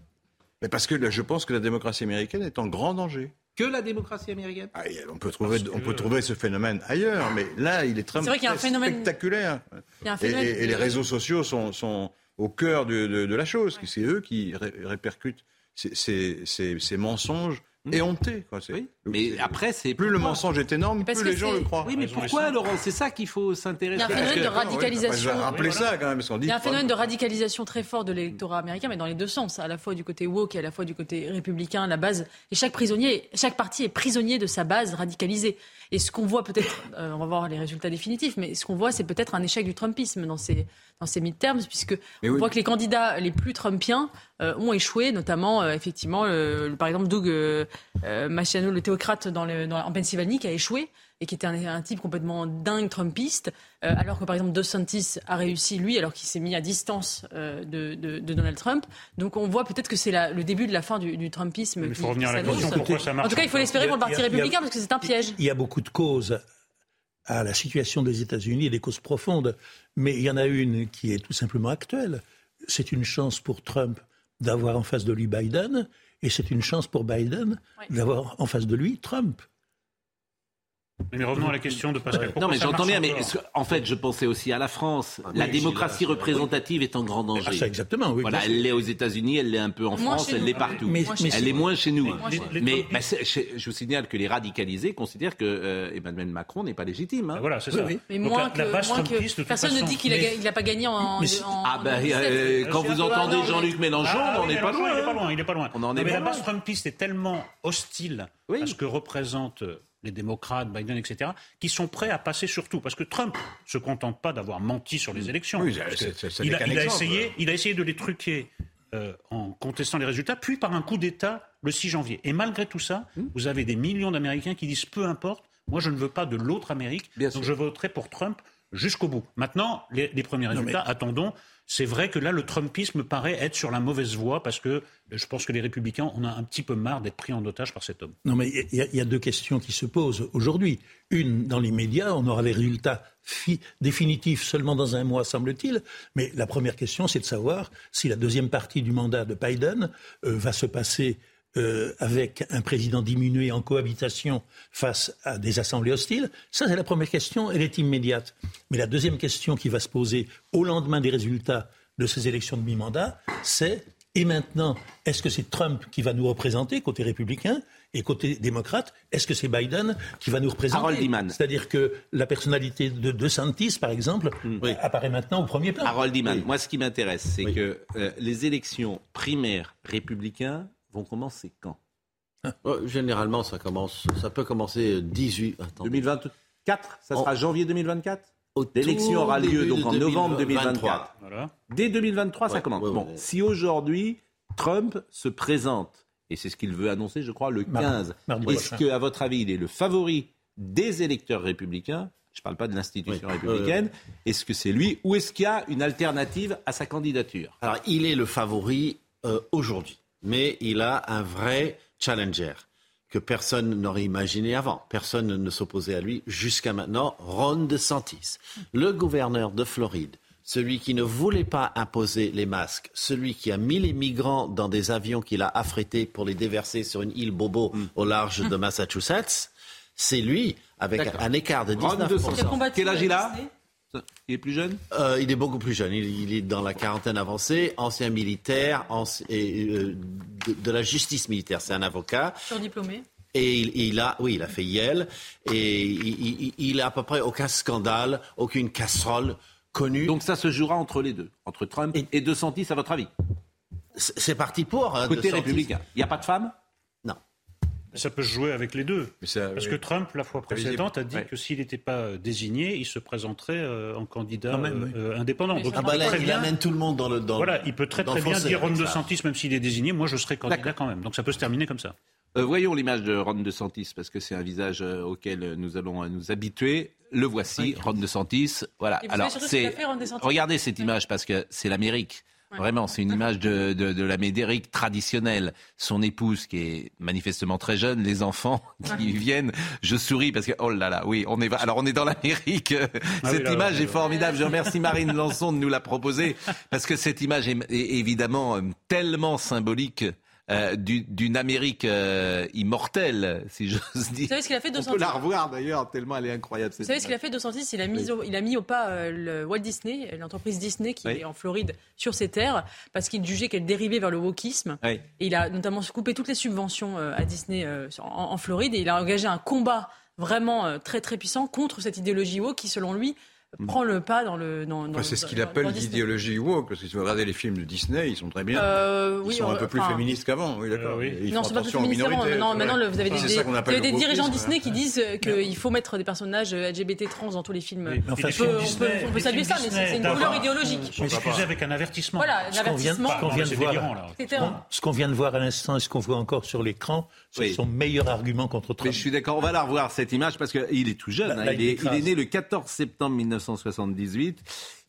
Mais Parce que je pense que la démocratie américaine est en grand danger que la démocratie américaine? Ah, On peut trouver, on peut trouver ce phénomène ailleurs, mais là, il est très, spectaculaire. Et, les réseaux sociaux sont, sont au cœur de, la chose. C'est eux qui répercutent ces, ces mensonges et honté. Quoi. Oui, mais après, c'est plus le mensonge est énorme, plus les gens le croient. Oui, mais pourquoi, Laurent? C'est ça qu'il faut s'intéresser. Il y a un phénomène de radicalisation. ça quand même. Il y a un phénomène de radicalisation très fort de l'électorat américain, mais dans les deux sens, à la fois du côté woke et à la fois du côté républicain, la base. Et chaque prisonnier, chaque parti est prisonnier de sa base radicalisée. Et ce qu'on voit peut-être, euh, on va voir les résultats définitifs, mais ce qu'on voit, c'est peut-être un échec du Trumpisme dans ces, dans ces midterms, puisque on voit que les candidats les plus Trumpiens euh, ont échoué, notamment, euh, effectivement, par exemple, Doug Machiano, le théocrate dans le, en Pennsylvanie, qui a échoué et qui était un, type complètement dingue trumpiste, euh, alors que par exemple DeSantis a réussi lui, alors qu'il s'est mis à distance euh, de, Donald Trump. Donc on voit peut-être que c'est le début de la fin du, Trumpisme. il faut revenir à la question pourquoi ça marche. En tout cas, il faut l'espérer pour le Parti républicain parce que c'est un piège. Il y a beaucoup de causes à la situation des États-Unis, des causes profondes, mais il y en a une qui est tout simplement actuelle. C'est une chance pour Trump d'avoir en face de lui Biden, et c'est une chance pour Biden d'avoir en face de lui Trump. Mais revenons à la question de Pascal. non, mais j'entends bien, mais en fait, je pensais aussi à la France. Ah, la démocratie représentative est en grand danger. Ah, ça, exactement, oui. Voilà, elle l'est aux États-unis, elle l'est un peu en France, elle l'est partout. Mais, elle est moins chez nous. Mais, bah, je vous signale que les radicalisés considèrent que euh, Emmanuel Macron n'est pas légitime. Hein. Ah, voilà, c'est ça. Mais moins que, personne ne dit qu'il n'a pas gagné en. ah ben, quand vous entendez Jean-Luc Mélenchon, on n'est pas loin. Il n'est pas loin. Il est pas loin. Mais la base trumpiste est tellement hostile à ce que représente les démocrates, Biden, etc., qui sont prêts à passer sur tout. Parce que Trump ne se contente pas d'avoir menti sur les élections. il, a, essayé, il a essayé de les truquer euh, en contestant les résultats, puis par un coup d'État le 6 janvier. Et malgré tout ça, hmm. vous avez des millions d'Américains qui disent peu importe, moi je ne veux pas de l'autre Amérique, donc je voterai pour Trump jusqu'au bout. Maintenant, les, premiers résultats, attendons. C'est vrai que là, le Trumpisme paraît être sur la mauvaise voie parce que je pense que les républicains, on a un petit peu marre d'être pris en otage par cet homme. Non, mais il y, a deux questions qui se posent aujourd'hui. Une, dans les médias, on aura les résultats définitifs seulement dans un mois, semble-t-il. Mais la première question, c'est de savoir si la deuxième partie du mandat de Biden euh, va se passer euh, avec un président diminué en cohabitation face à des assemblées hostiles Ça, c'est la première question, elle est immédiate. Mais la deuxième question qui va se poser au lendemain des résultats de ces élections de mi-mandat, c'est et maintenant, est-ce que c'est Trump qui va nous représenter côté républicain et côté démocrate Est-ce que c'est Biden qui va nous représenter? C'est-à-dire que la personnalité de De Santis, par exemple, hmm. apparaît maintenant au premier plan. Harold Iman, moi ce qui m'intéresse, c'est que euh, les élections primaires républicains vont commencer quand oh, Généralement, ça, commence, ça peut commencer 18. 2024 Ça sera janvier 2024 L'élection aura lieu donc en novembre 2024. Dès 2023, ça commence. bon, si aujourd'hui Trump se présente, et c'est ce qu'il veut annoncer, je crois, le 15, est-ce qu'à votre avis, il est le favori des électeurs républicains? Je ne parle pas de l'institution républicaine. Est-ce que c'est lui ou est-ce qu'il y a une alternative à sa candidature? Alors, il est le favori euh, aujourd'hui mais il a un vrai challenger que personne n'aurait imaginé avant. Personne ne s'opposait à lui jusqu'à maintenant, Ron DeSantis, le gouverneur de Floride, celui qui ne voulait pas imposer les masques, celui qui a mis les migrants dans des avions qu'il a affrétés pour les déverser sur une île Bobo mm. au large de Massachusetts, c'est lui, avec un, écart de 19%. Quel âge il a? Il est plus jeune? Euh, Il est beaucoup plus jeune. Il, est dans la quarantaine avancée, ancien militaire et, euh, de, la justice militaire. C'est un avocat. Surdiplômé et il, a, oui, il a fait Yale, et il, il, a à peu près aucun scandale, aucune casserole connue. Donc ça se jouera entre les deux, entre Trump et, et De Santis, à votre avis? C'est parti pour. Hein, Côté républicain. Il n'y a pas de femme? Ça peut se jouer avec les deux. Parce que Trump, la fois précédente, a dit que s'il n'était pas euh, désigné, il se présenterait euh, en candidat euh, indépendant. Donc, ah bah il, amène tout le monde dans le dans Voilà, il peut très très bien dire Ron DeSantis, même s'il est désigné, moi je serai candidat quand même. Donc ça peut se terminer comme ça. voyons l'image de Ron DeSantis, parce que c'est un visage auquel nous allons nous habituer. Le voici, Ron DeSantis. Voilà. Alors, c'est. Regardez cette image, parce que c'est l'Amérique. Vraiment, c'est une image de, de, de l'Amérique traditionnelle. Son épouse qui est manifestement très jeune, les enfants qui viennent. Je souris parce que, oh là là, oui, on est, alors on est dans l'Amérique. Ah cette image est formidable. Je remercie Marine Lançon de nous la proposer parce que cette image est évidemment euh, tellement symbolique euh, d'une Amérique euh, immortelle, si j'ose dire. Vous savez ce qu'il a fait On peut la revoir d'ailleurs, tellement elle est incroyable. Vous savez ce qu'il a fait 206 il a, mis il a mis au pas euh, le Walt Disney, l'entreprise Disney qui est en Floride, sur ses terres, parce qu'il jugeait qu'elle dérivait vers le wokisme. Et il a notamment coupé toutes les subventions à Disney en, Floride et il a engagé un combat vraiment très très puissant contre cette idéologie woke qui, selon lui. Prend le pas dans le. Dans, c'est ce qu'il appelle l'idéologie woke, parce que si vous regardez les films de Disney, ils sont très bien. Euh, ils sont un peu plus féministes qu'avant, oui, d'accord. Euh, oui. Non, c'est pas plus féministe qu'avant. Maintenant, vous avez des, des, dirigeants Disney qui disent qu'il faut mettre des personnages LGBT trans dans tous les films. on, peut, on, peut, saluer ça, mais c'est une couleur idéologique. Excusez avec un avertissement. Voilà, un avertissement. Ce qu'on vient de voir à l'instant et ce qu'on voit encore sur l'écran, c'est son meilleur argument contre Trump. je suis d'accord, on va la revoir cette image parce qu'il est tout jeune. Hein. Il est né le 14 septembre 1978.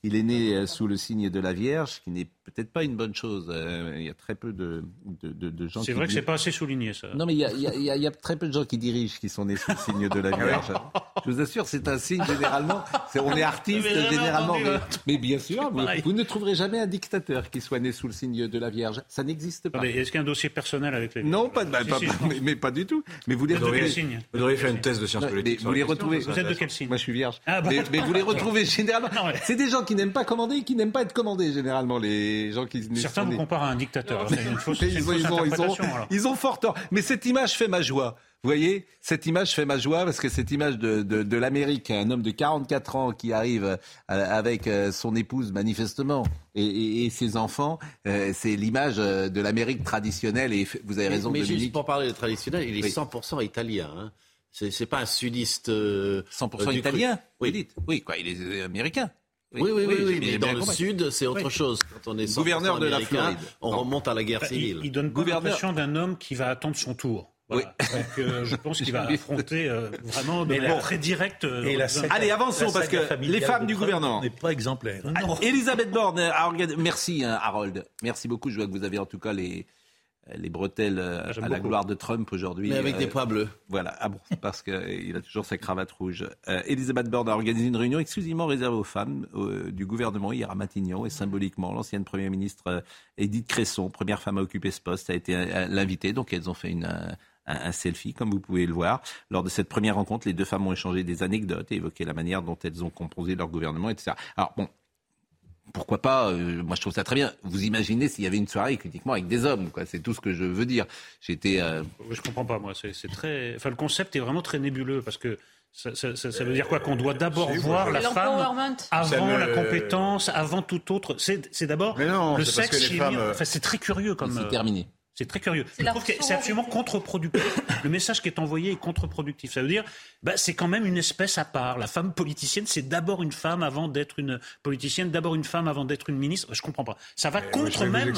Il est né euh, sous le signe de la Vierge, qui n'est peut-être pas une bonne chose. Euh, il y a très peu de, de, de, gens. C'est vrai que c'est pas assez souligné ça. Non, mais il y, a, il, y a, il y, a, très peu de gens qui dirigent qui sont nés sous le signe de la Vierge. Je vous assure, c'est un signe généralement. on est artiste généralement, mais, bien sûr, vous ne trouverez jamais un dictateur qui soit né sous le signe de la Vierge. Ça n'existe pas. Est-ce qu'il y a un dossier personnel avec les Non, pas, bah, pas, Mais, pas du tout. Mais vous les retrouvez. Vous auriez fait une thèse de sciences politiques. Vous les retrouvez. Vous êtes de quel signe Moi, je suis vierge. Ah, mais, vous les retrouvez généralement. C'est des gens qui n'aiment pas commander, qui n'aiment pas être commandés généralement les gens qui. Certains vous comparent à un dictateur. ils, ont, fort tort. Mais cette image fait ma joie. Vous voyez, cette image fait ma joie parce que cette image de, de, l'Amérique, un homme de 44 ans qui arrive euh, avec euh, son épouse manifestement et, ses enfants, euh, c'est l'image de l'Amérique traditionnelle et vous avez raison. Mais, mais juste pour parler de traditionnel, il est 100% italien. Hein. C'est pas un sudiste. 100% italien, oui. dites? Oui, quoi, il est américain. Oui, oui, oui, mais dans le sud, c'est autre chose. Quand on est gouverneur de la Floride, on remonte à la guerre civile. Il, donne pas l'impression d'un homme qui va attendre son tour. Oui. Donc euh, je pense qu'il va affronter euh, vraiment de manière très directe. Euh, Allez, avançons parce que les femmes du gouvernement n'est pas exemplaire. Elisabeth Borne, merci hein, Harold, merci beaucoup. Je vois que vous avez en tout cas les les bretelles ah, à la gloire de Trump aujourd'hui. Mais avec des poids bleus. Voilà, ah bon, parce qu'il a toujours sa cravate rouge. Elisabeth Borne a organisé une réunion exclusivement réservée aux femmes du gouvernement hier à Matignon et symboliquement, l'ancienne Première ministre Edith Cresson, première femme à occuper ce poste, a été l'invitée. Donc elles ont fait une un, selfie, comme vous pouvez le voir. Lors de cette première rencontre, les deux femmes ont échangé des anecdotes et évoqué la manière dont elles ont composé leur gouvernement, etc. Alors bon, pourquoi pas euh, Moi, je trouve ça très bien. Vous imaginez s'il y avait une soirée critiquement avec des hommes, quoi. C'est tout ce que je veux dire. J'étais. Euh... Je comprends pas, moi. C'est très. Enfin, le concept est vraiment très nébuleux parce que. Ça, veut dire quoi? Qu'on doit d'abord voir la femme avant la compétence, avant tout autre. C'est d'abord le sexe. Femmes... Enfin, c'est très curieux comme. C'est terminé. C'est très curieux. Je trouve que c'est absolument contre-productif. Le message qui est envoyé est contre-productif. Ça veut dire, bah, c'est quand même une espèce à part. La femme politicienne, c'est d'abord une femme avant d'être une politicienne, d'abord une femme avant d'être une ministre. Je comprends pas. Ça va contre même,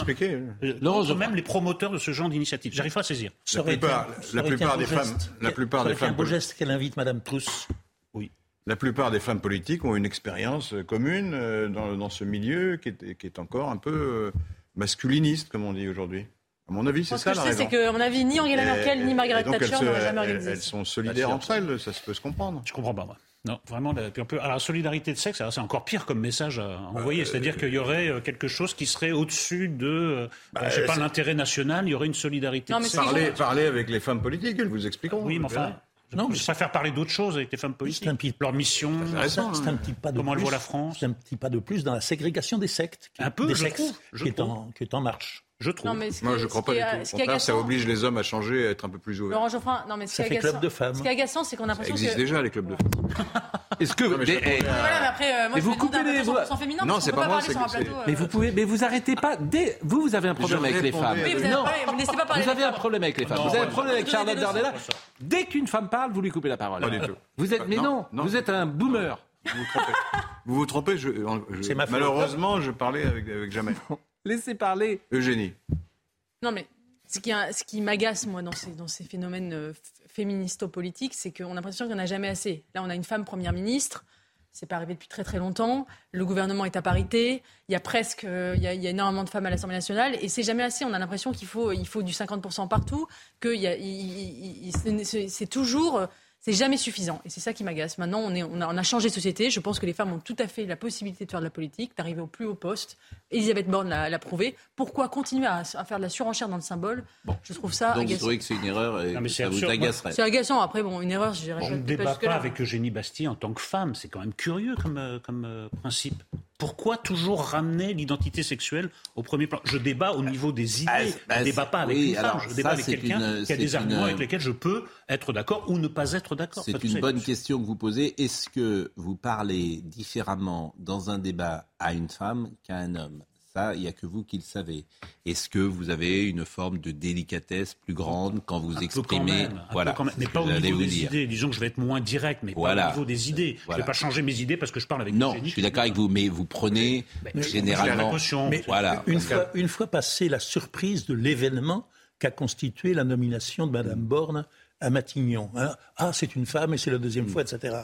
euh, même les promoteurs de ce genre d'initiative. J'arrive pas à saisir. La plupart, la plupart des femmes, la plupart des femmes. un beau geste qu'elle invite Madame Trousse. Oui. La plupart des femmes politiques ont une expérience euh, commune euh, dans, dans ce milieu qui est, qui est encore un peu masculiniste, comme on dit aujourd'hui. À mon avis, c'est ça. Ce que je sais, c'est qu'à mon avis, ni Angela Merkel ni Margaret Thatcher n'auraient jamais organisé. Elles sont solidaires entre elles, ça se peut se comprendre. Je comprends pas, moi. Non, vraiment, un peu. Alors, solidarité de sexe, c'est encore pire comme message à envoyer. C'est-à-dire qu'il y aurait euh, quelque chose qui serait au-dessus de, euh, bah, je sais pas, l'intérêt national. Il y aurait une solidarité. Non, mais parler, parler avec les femmes politiques, elles vous expliqueront. Oui, mais enfin. Non, je préfère parler d'autres choses avec les femmes politiques. Un petit, leur mission, c'est un hein. petit pas de comment plus, elle voit la France. C'est un petit pas de plus dans la ségrégation des sectes. un peu, des je sexes, je qui, est en, qui est en marche je trouve. Moi, je ne crois pas du tout. Au contraire, ça oblige les hommes à changer, à être un peu plus ouverts. Laurent Geoffrin, non, mais ce ça fait club de femmes. Ce qui est agaçant, c'est qu'on a l'impression que... Ça existe déjà, les clubs de femmes. Est-ce que... mais, mais, voilà, mais après, euh, moi, mais je vous coupez les voix. féminin, non, c'est pas moi, c'est... Mais vous pouvez... Mais vous arrêtez pas... Dès... Vous, vous avez un problème avec les femmes. Oui, vous non. Vous laissez pas parler Vous avez un problème avec les femmes. Vous avez un problème avec Charlotte Dardella. Dès qu'une femme parle, vous lui coupez la parole. Pas du tout. Vous êtes... Mais non, vous êtes un boomer. Vous vous trompez. Vous vous trompez. Malheureusement, je parlais avec Jamais. Laissez parler. Eugénie. Non, mais ce qui, ce qui m'agace, moi, dans ces, dans ces phénomènes euh, féministo-politiques, c'est qu'on a l'impression qu'il n'y en a jamais assez. Là, on a une femme première ministre. C'est pas arrivé depuis très très longtemps. Le gouvernement est à parité. Il y a presque, euh, il y a, il y a énormément de femmes à l'Assemblée nationale, et c'est jamais assez. On a l'impression qu'il faut, il faut du 50% partout, que c'est toujours c'est jamais suffisant. Et c'est ça qui m'agace. Maintenant, on, est, on, a, on, a, changé de société. Je pense que les femmes ont tout à fait la possibilité de faire de la politique, d'arriver au plus haut poste. Elisabeth Borne l'a prouvé. Pourquoi continuer à, à, faire de la surenchère dans le symbole? Bon. Je trouve ça Donc agaçant. vous trouvez que c'est une erreur et non, ça vous agacerait C'est agaçant. Après, bon, une erreur, je dirais. on ne débat pas avec Eugénie Bastier en tant que femme. C'est quand même curieux comme, euh, comme euh, principe. Pourquoi toujours ramener l'identité sexuelle au premier plan? Je débat au niveau des idées. Bah, je ne débat pas avec une femme. Je débat avec quelqu'un qui a des arguments avec lesquels je peux être d'accord ou ne pas être d'accord. C'est une bonne question que vous posez. Est-ce que vous parlez différemment dans un débat à une femme qu'à un homme? Ça, il n'y a que vous qui le savez. Est-ce que vous avez une forme de délicatesse plus grande quand vous exprimez Voilà. Mais pas au niveau des idées. Disons que je vais être moins direct, mais pas au niveau des idées. Je ne vais pas changer mes idées parce que je parle avec Non, je suis d'accord avec vous, mais vous prenez généralement. Mais voilà. Une fois, une fois passée la surprise de l'événement qu'a constitué la nomination de Mme Borne à Matignon. Hein. ah, c'est une femme et c'est la deuxième mm. fois, etc.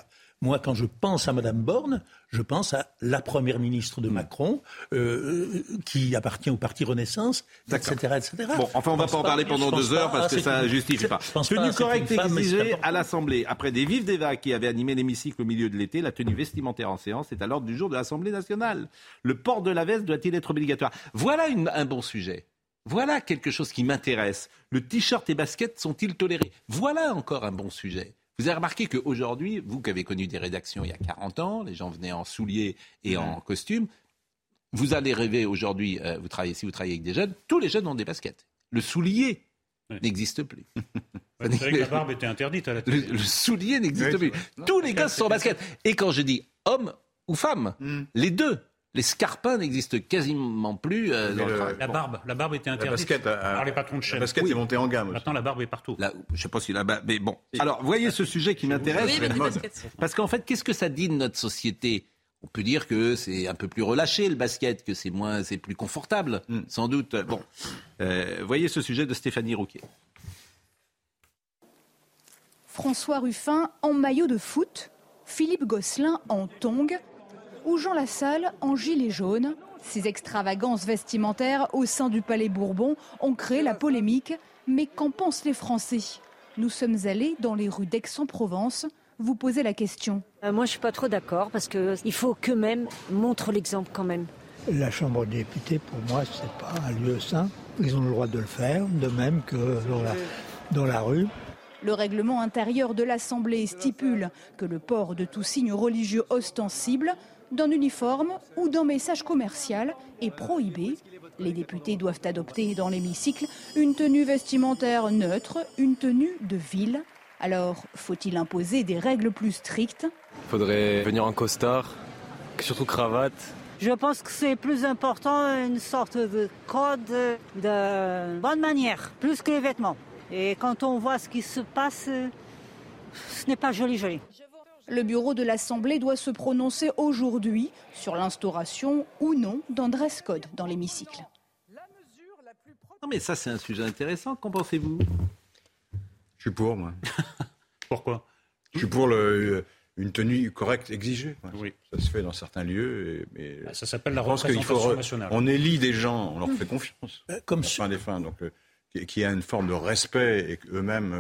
Moi, quand je pense à Mme Borne, je pense à la première ministre de Macron, euh, qui appartient au parti Renaissance, etc., etc. Bon, enfin, on ne va pas en parler pendant deux heures parce que ça ne justifie pas. Tenue correcte exigée à l'Assemblée. Après des vives débats qui avaient animé l'hémicycle au milieu de l'été, la tenue vestimentaire en séance est à l'ordre du jour de l'Assemblée nationale. Le port de la veste doit-il être obligatoire? Voilà un bon sujet. Voilà quelque chose qui m'intéresse. Le t-shirt et basket sont-ils tolérés? Voilà encore un bon sujet. Vous avez remarqué qu'aujourd'hui, vous qui avez connu des rédactions il y a 40 ans, les gens venaient en souliers et en costume, vous allez rêver aujourd'hui, euh, vous travaillez, si vous travaillez avec des jeunes, tous les jeunes ont des baskets. Le soulier n'existe plus. vous savez que la barbe était interdite à la télé. Le, soulier n'existe plus. tous les gars sont en basket. Et quand je dis homme ou femme, hmm. les deux les scarpins n'existent quasiment plus. Euh, dans le... La barbe, la barbe était interdite la basket par les patrons de chaîne. La basket est montée en gamme. Maintenant, la barbe est partout. Là, je sais pas si la barbe, mais bon. Alors, voyez ce sujet qui m'intéresse. Parce qu'en fait, qu'est-ce que ça dit de notre société? On peut dire que c'est un peu plus relâché le basket, que c'est moins, c'est plus confortable, hmm. sans doute. Bon, euh, voyez ce sujet de Stéphanie Rouquet. François Ruffin en maillot de foot, Philippe Gosselin en tongs ou Jean Lassalle en gilet jaune. Ces extravagances vestimentaires au sein du Palais Bourbon ont créé la polémique. Mais qu'en pensent les Français? Nous sommes allés dans les rues d'Aix-en-Provence vous posez la question. Euh, moi, je suis pas trop d'accord parce qu'il faut qu'eux-mêmes montrent l'exemple quand même. La Chambre des députés, pour moi, ce n'est pas un lieu sain. Ils ont le droit de le faire, de même que dans la, dans la rue. Le règlement intérieur de l'Assemblée stipule que le port de tout signe religieux ostensible, d'un uniforme ou d'un message commercial est prohibé. Les députés doivent adopter dans l'hémicycle une tenue vestimentaire neutre, une tenue de ville. Alors, faut-il imposer des règles plus strictes? Il faudrait venir en costard, surtout cravate. Je pense que c'est plus important une sorte de code de bonne manière, plus que les vêtements. Et quand on voit ce qui se passe, ce n'est pas joli joli. Le bureau de l'Assemblée doit se prononcer aujourd'hui sur l'instauration ou non d'un dress code dans l'hémicycle. Non mais ça c'est un sujet intéressant, qu'en pensez-vous? Je suis pour moi. Pourquoi? Je suis pour le, une tenue correcte exigée. Oui. Ça se fait dans certains lieux. mais bah, ça s'appelle la représentation nationale. On élit des gens, on leur fait confiance. Euh, comme fin des fins. Donc, euh, y a une forme de respect et qu'eux-mêmes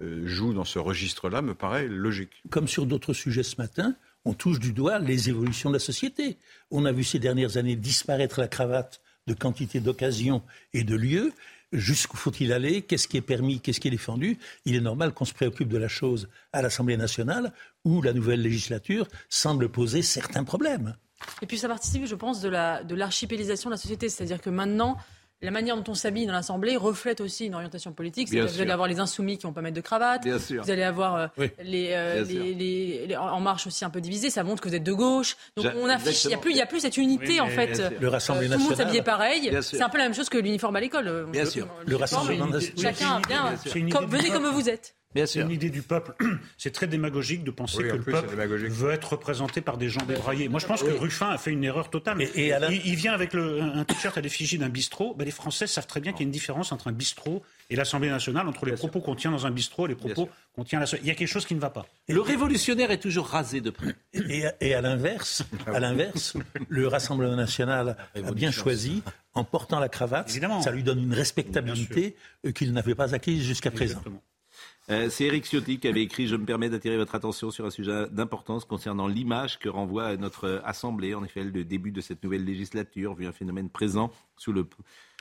euh, jouent dans ce registre-là me paraît logique. Comme sur d'autres sujets ce matin, on touche du doigt les évolutions de la société. On a vu ces dernières années disparaître la cravate de quantité d'occasions et de lieux. Jusqu'où faut-il aller? Qu'est-ce qui est permis? Qu'est-ce qui est défendu? Il est normal qu'on se préoccupe de la chose à l'Assemblée nationale, où la nouvelle législature semble poser certains problèmes. Et puis ça participe, je pense, de l'archipélisation de, de la société. C'est-à-dire que maintenant, la manière dont on s'habille dans l'Assemblée reflète aussi une orientation politique. Vous allez avoir les insoumis qui vont pas mettre de cravate. Vous allez avoir euh, euh, les, les, En Marche aussi un peu divisés. Ça montre que vous êtes de gauche. Donc on affiche. Il n'y a, plus, a plus cette unité, en fait. Le Rassemblement national. Tout le monde s'habillait pareil. C'est un peu la même chose que l'uniforme à l'école. Bien sûr. Le Rassemblement national. Chacun, bien. Venez comme vous êtes. C'est une idée du peuple. C'est très démagogique de penser que le peuple veut être représenté par des gens débraillés. Moi, je pense que Ruffin a fait une erreur totale. Et, il, vient avec un t-shirt à l'effigie d'un bistrot. Ben, les Français savent très bien qu'il y a une différence entre un bistrot et l'Assemblée nationale, entre les propos qu'on tient dans un bistrot et les propos qu'on tient à la... Il y a quelque chose qui ne va pas. le révolutionnaire est toujours rasé de près. Et, à l'inverse, à l'inverse, le Rassemblement national a bien choisi en portant la cravate. Évidemment. Ça lui donne une respectabilité qu'il n'avait pas acquise jusqu'à présent. Euh, c'est Eric Ciotti qui avait écrit Je me permets d'attirer votre attention sur un sujet d'importance concernant l'image que renvoie notre Assemblée. En effet, le début de cette nouvelle législature, vu un phénomène présent sous le,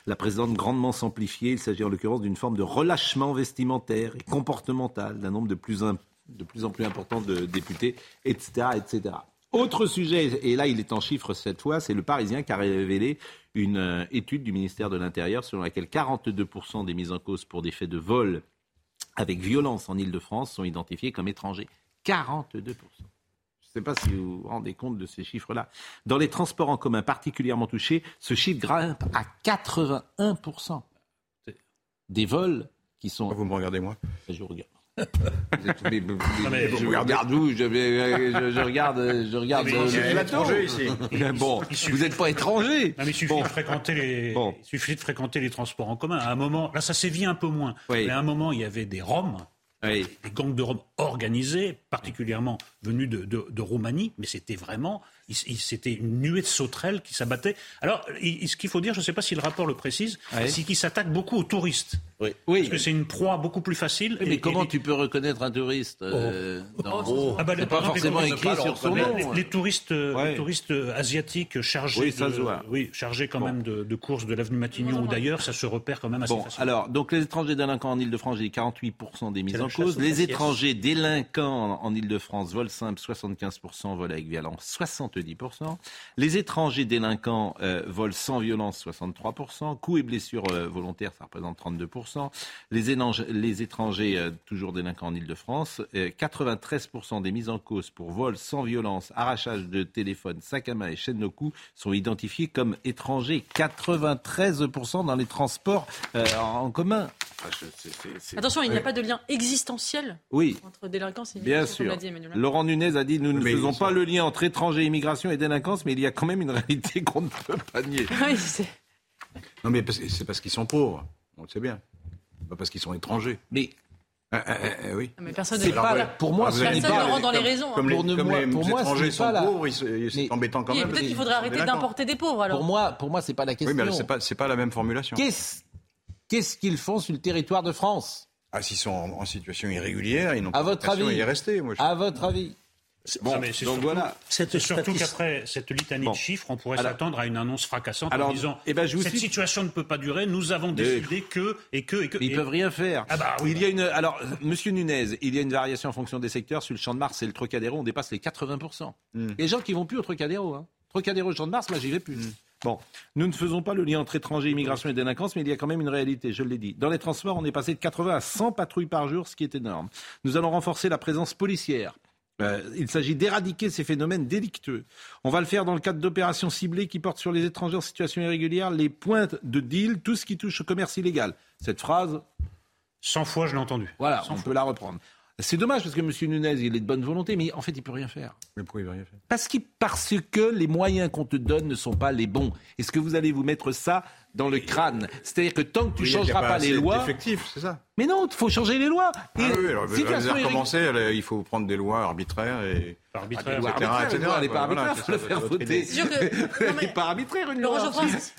la présidente grandement s'amplifier. Il s'agit en l'occurrence d'une forme de relâchement vestimentaire et comportemental d'un nombre de plus, de plus en plus important de députés, etc., etc. Autre sujet, et là il est en chiffres cette fois, c'est le Parisien qui a révélé une euh, étude du ministère de l'Intérieur selon laquelle 42% des mises en cause pour des faits de vol avec violence en Ile-de-France sont identifiés comme étrangers. 42%. Je ne sais pas si vous vous rendez compte de ces chiffres-là. Dans les transports en commun particulièrement touchés, ce chiffre grimpe à 81% des vols qui sont... Vous me regardez moi? Je regarde je regarde où je, je, regarde, je regarde le plateau. Ici. Bon, vous n'êtes pas étranger. il suffit de fréquenter les, il suffit de fréquenter les transports en commun. À un moment, là, ça sévit un peu moins. Mais à un moment, il y avait des Roms. Des gangs de Roms organisés, particulièrement venus de, de, de Roumanie, mais c'était vraiment c'était une nuée de sauterelles qui s'abattaient. Alors, ce qu'il faut dire, je ne sais pas si le rapport le précise, c'est qu'il s'attaque beaucoup aux touristes. Oui. Parce que c'est une proie beaucoup plus facile. mais comment tu peux reconnaître un touriste euh, oh. ah bah, C'est pas forcément écrit sur son nom. Les, touristes, les touristes asiatiques chargés, oui, chargés quand même de, courses de l'avenue Matignon ou d'ailleurs, ça se repère quand même assez bon, Alors, donc les étrangers délinquants en Ile-de-France, j'ai 48% des mises en cause. Les étrangers délinquants en Ile-de-France, vol simple 75%, vol avec violence 70%. Les étrangers délinquants euh, volent sans violence 63%. Coups et blessures euh, volontaires, ça représente 32%. Les, les étrangers euh, toujours délinquants en Ile-de-France, 93% des mises en cause pour vol sans violence, arrachage de téléphone, sac à main et chaîne de cou sont identifiés comme étrangers. 93% dans les transports en commun. Attention, il n'y a pas de lien existentiel oui. entre délinquance et Bien sûr. Laurent Nunez a dit nous ne faisons pas le lien entre étrangers, immigration et délinquance, mais il y a quand même une réalité qu'on ne peut pas nier. non, mais c'est parce qu'ils sont pauvres, on le sait bien. Pas parce qu'ils sont étrangers. Mais Ah, ah, ah, oui. Mais personne ne pas Pour moi, n'est pas rentre dans les raisons. Comme les, pour, comme les, pour moi, étrangers sont la... pauvres, c'est embêtant quand même. Peut-être qu'il faudrait arrêter d'importer des pauvres. Alors. Pour moi, pour moi, c'est pas la question. Oui, mais c'est pas, pas la même formulation. Qu'est-ce, qu'est-ce qu'ils font sur le territoire de France? Ah, s'ils sont en, situation irrégulière, ils n'ont pas à y rester. Moi, je... À votre avis? Bon, donc surtout, voilà. Cette surtout qu'après cette litanie de chiffres, on pourrait s'attendre à une annonce fracassante en disant eh ben, cette situation ne peut pas durer. Nous avons décidé que et que et que. Ils peuvent rien faire. Ah bah, il y a une. Alors, Monsieur Nunez, il y a une variation en fonction des secteurs. Sur le Champ de Mars et le Trocadéro, on dépasse les 80% hmm. Les gens qui vont plus au Trocadéro, hein. Trocadéro, Champ de Mars, moi j'y vais plus. Hmm. Bon, nous ne faisons pas le lien entre étrangers, immigration et délinquance, mais il y a quand même une réalité, je l'ai dit. Dans les transports, on est passé de 80 à 100 patrouilles par jour, ce qui est énorme. Nous allons renforcer la présence policière. Euh, il s'agit d'éradiquer ces phénomènes délictueux. On va le faire dans le cadre d'opérations ciblées qui portent sur les étrangers en situation irrégulière, les pointes de deal, tout ce qui touche au commerce illégal. Cette phrase. 100 fois, je l'ai entendue. Voilà, on peut la reprendre. C'est dommage parce que M. Nunez, il est de bonne volonté, mais en fait, il peut rien faire. Mais pourquoi il peut rien faire? Parce, parce que les moyens qu'on te donne ne sont pas les bons. Est-ce que vous allez vous mettre ça dans le crâne? C'est-à-dire que tant que tu ne changeras pas, les lois. effectif, c'est ça? Mais non, il faut changer les lois. Ah oui, alors, situation recommencer, il faut prendre des lois arbitraires et. Arbitraire, etc. etc. Elle n'est pas arbitraire, il faut le faire voter. Elle n'est pas arbitraire, une loi.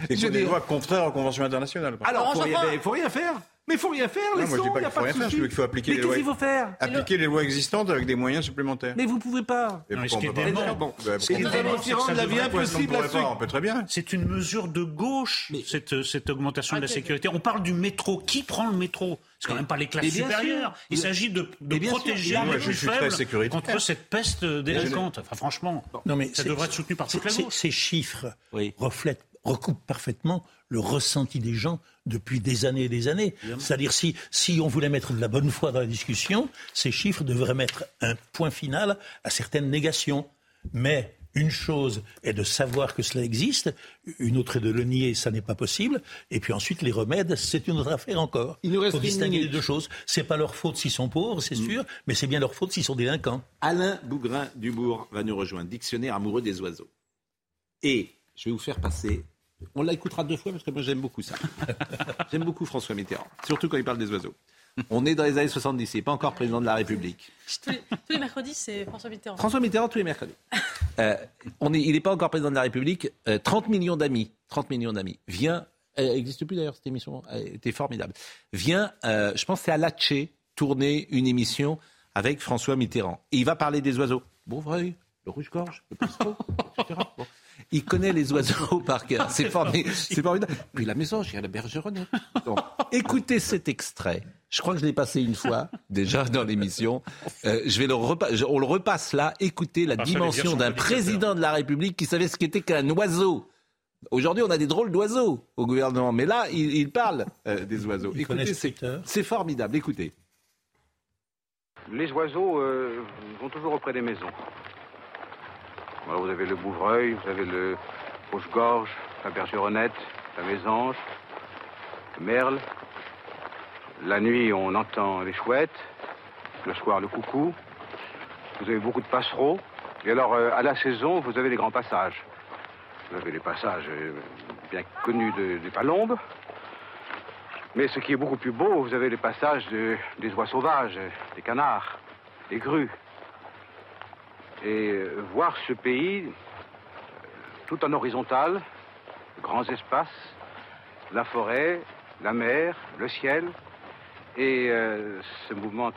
C'est des lois contraires aux conventions internationales. Alors, il ne faut rien faire. Mais il faut rien faire, les non, moi, je dis pas qu'il faut rien faire, je veux qu'il faut appliquer les lois. qu'il faut faire? Appliquer les lois existantes avec des moyens supplémentaires. Mais vous pouvez pas. Et non, ce qui est dément, c'est nous allons rendre la vie impossible à ceux. On peut très bien. C'est une mesure de gauche, cette, cette augmentation de la sécurité. On parle du métro. Qui prend le métro? C'est quand même pas les classes supérieures. Il s'agit de, de protéger les plus faibles contre cette peste délinquante. Enfin, franchement, non, mais ça devrait être soutenu par toute la gauche. Ces chiffres reflètent recoupe parfaitement le ressenti des gens depuis des années et des années. C'est-à-dire si, si on voulait mettre de la bonne foi dans la discussion, ces chiffres devraient mettre un point final à certaines négations. Mais une chose est de savoir que cela existe, une autre est de le nier, ça n'est pas possible. Et puis ensuite, les remèdes, c'est une autre affaire encore. Il nous reste faut distinguer les deux choses. C'est pas leur faute s'ils sont pauvres, c'est mm. sûr, mais c'est bien leur faute s'ils sont délinquants. Alain Bougrain-Dubourg va nous rejoindre, dictionnaire amoureux des oiseaux. Et je vais vous faire passer on l'écoutera deux fois parce que moi j'aime beaucoup ça. j'aime beaucoup François Mitterrand, surtout quand il parle des oiseaux. On est dans les années 70, il n'est pas encore président de la République. Tous les, mercredis, c'est François Mitterrand. François Mitterrand tous les mercredis. Euh, on est, il n'est pas encore président de la République. 30 euh, millions d'amis, 30 millions d'amis. Vient, elle n'existe plus d'ailleurs cette émission, elle était formidable. Vient, euh, je pense c'est à Latché, tourner une émission avec François Mitterrand. Et il va parler des oiseaux. Beauvreuil, le rouge-gorge, le pisco, etc. Il connaît les oiseaux par cœur. C'est formidable. formidable. Puis la maison, a la bergeronnette. Donc, écoutez cet extrait. Je crois que je l'ai passé une fois déjà dans l'émission. Euh, je vais le on le repasse là. Écoutez la dimension d'un président de la République qui savait ce qu'était qu'un oiseau. Aujourd'hui, on a des drôles d'oiseaux au gouvernement, mais là, il, parle euh, des oiseaux. écoutez, c'est formidable. Écoutez. Les oiseaux euh, vont toujours auprès des maisons vous avez le bouvreuil, vous avez le rouge-gorge, la bergeronnette, la mésange, le merle. La nuit, on entend les chouettes. Le soir, le coucou. Vous avez beaucoup de passereaux. Et alors, euh, à la saison, vous avez les grands passages. Vous avez les passages euh, bien connus des palombes. Mais ce qui est beaucoup plus beau, vous avez les passages des oies sauvages, des canards, des grues et euh, voir ce pays euh, tout en horizontal, grands espaces, la forêt, la mer, le ciel, et euh, ce mouvement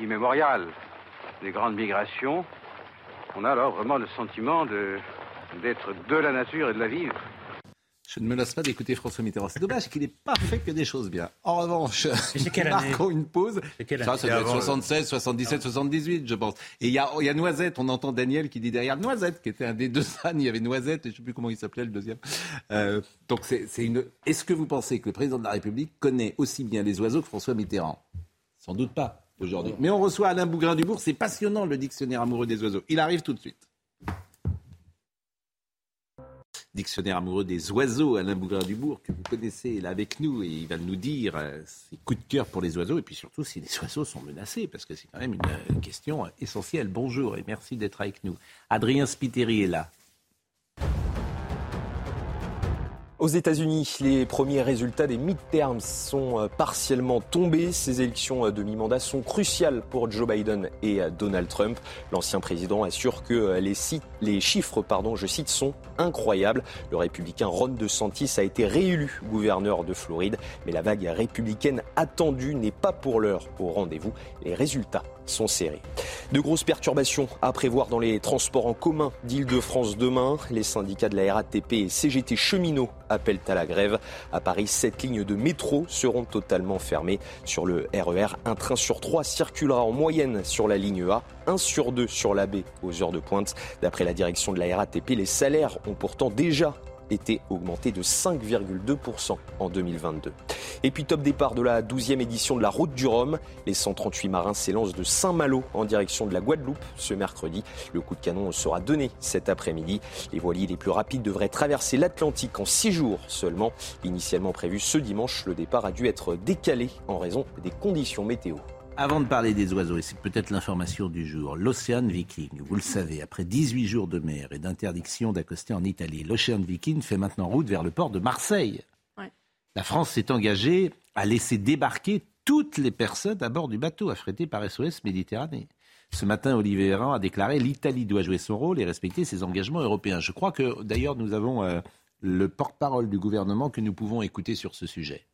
immémorial des grandes migrations, on a alors vraiment le sentiment d'être de la nature et de la vivre. Je ne me lasse pas d'écouter François Mitterrand. C'est dommage qu'il n'ait pas fait que des choses bien. En revanche, marquons une pause. Ça, ça doit être 76, 77, 78, je pense. Et il y a, y a, Noisette. On entend Daniel qui dit derrière Noisette, qui était un des deux ânes. Il y avait Noisette, et je ne sais plus comment il s'appelait le deuxième. Euh, donc c'est une. Est-ce que vous pensez que le président de la République connaît aussi bien les oiseaux que François Mitterrand? Sans doute pas aujourd'hui. Mais on reçoit Alain Bougrain-Dubourg. C'est passionnant le dictionnaire amoureux des oiseaux. Il arrive tout de suite dictionnaire amoureux des oiseaux, Alain Bougrain-Dubourg, que vous connaissez, là avec nous, et il va nous dire euh, ses coups de cœur pour les oiseaux, et puis surtout si les oiseaux sont menacés, parce que c'est quand même une euh, question essentielle. Bonjour et merci d'être avec nous. Adrien Spiteri est là. Aux États-Unis, les premiers résultats des midterms sont euh, partiellement tombés. Ces élections euh, de mi-mandat sont cruciales pour Joe Biden et euh, Donald Trump. L'ancien président assure que les, les chiffres, pardon, je cite, sont incroyables. Le républicain Ron DeSantis a été réélu gouverneur de Floride, mais la vague républicaine attendue n'est pas pour l'heure au rendez-vous. Les résultats sont serrés. De grosses perturbations à prévoir dans les transports en commun d'Île-de-France demain. Les syndicats de la RATP et CGT cheminots appellent à la grève. À Paris, sept lignes de métro seront totalement fermées. Sur le RER, e un train sur trois circulera en moyenne sur la ligne A, un sur deux sur la B aux heures de pointe. D'après la direction de la RATP, les salaires ont pourtant déjà été augmenté de 5,2% en 2022. Et puis top départ de la 12e édition de la Route du Rhum. Les 138 marins s'élancent de Saint-Malo en direction de la Guadeloupe ce mercredi. Le coup de canon sera donné cet après-midi. Les voiliers les plus rapides devraient traverser l'Atlantique en 6 jours seulement. Initialement prévu ce dimanche, le départ a dû être décalé en raison des conditions météo. Avant de parler des oiseaux, et c'est peut-être l'information du jour, l'Ocean Viking, vous le savez, après 18 jours de mer et d'interdiction d'accoster en Italie, l'Ocean Viking fait maintenant route vers le port de Marseille. La France s'est engagée à laisser débarquer toutes les personnes à bord du bateau affrété par SOS Méditerranée. Ce matin, Olivier Véran a déclaré l'Italie doit jouer son rôle et respecter ses engagements européens. Je crois que d'ailleurs nous avons euh, le porte-parole du gouvernement que nous pouvons écouter sur ce sujet.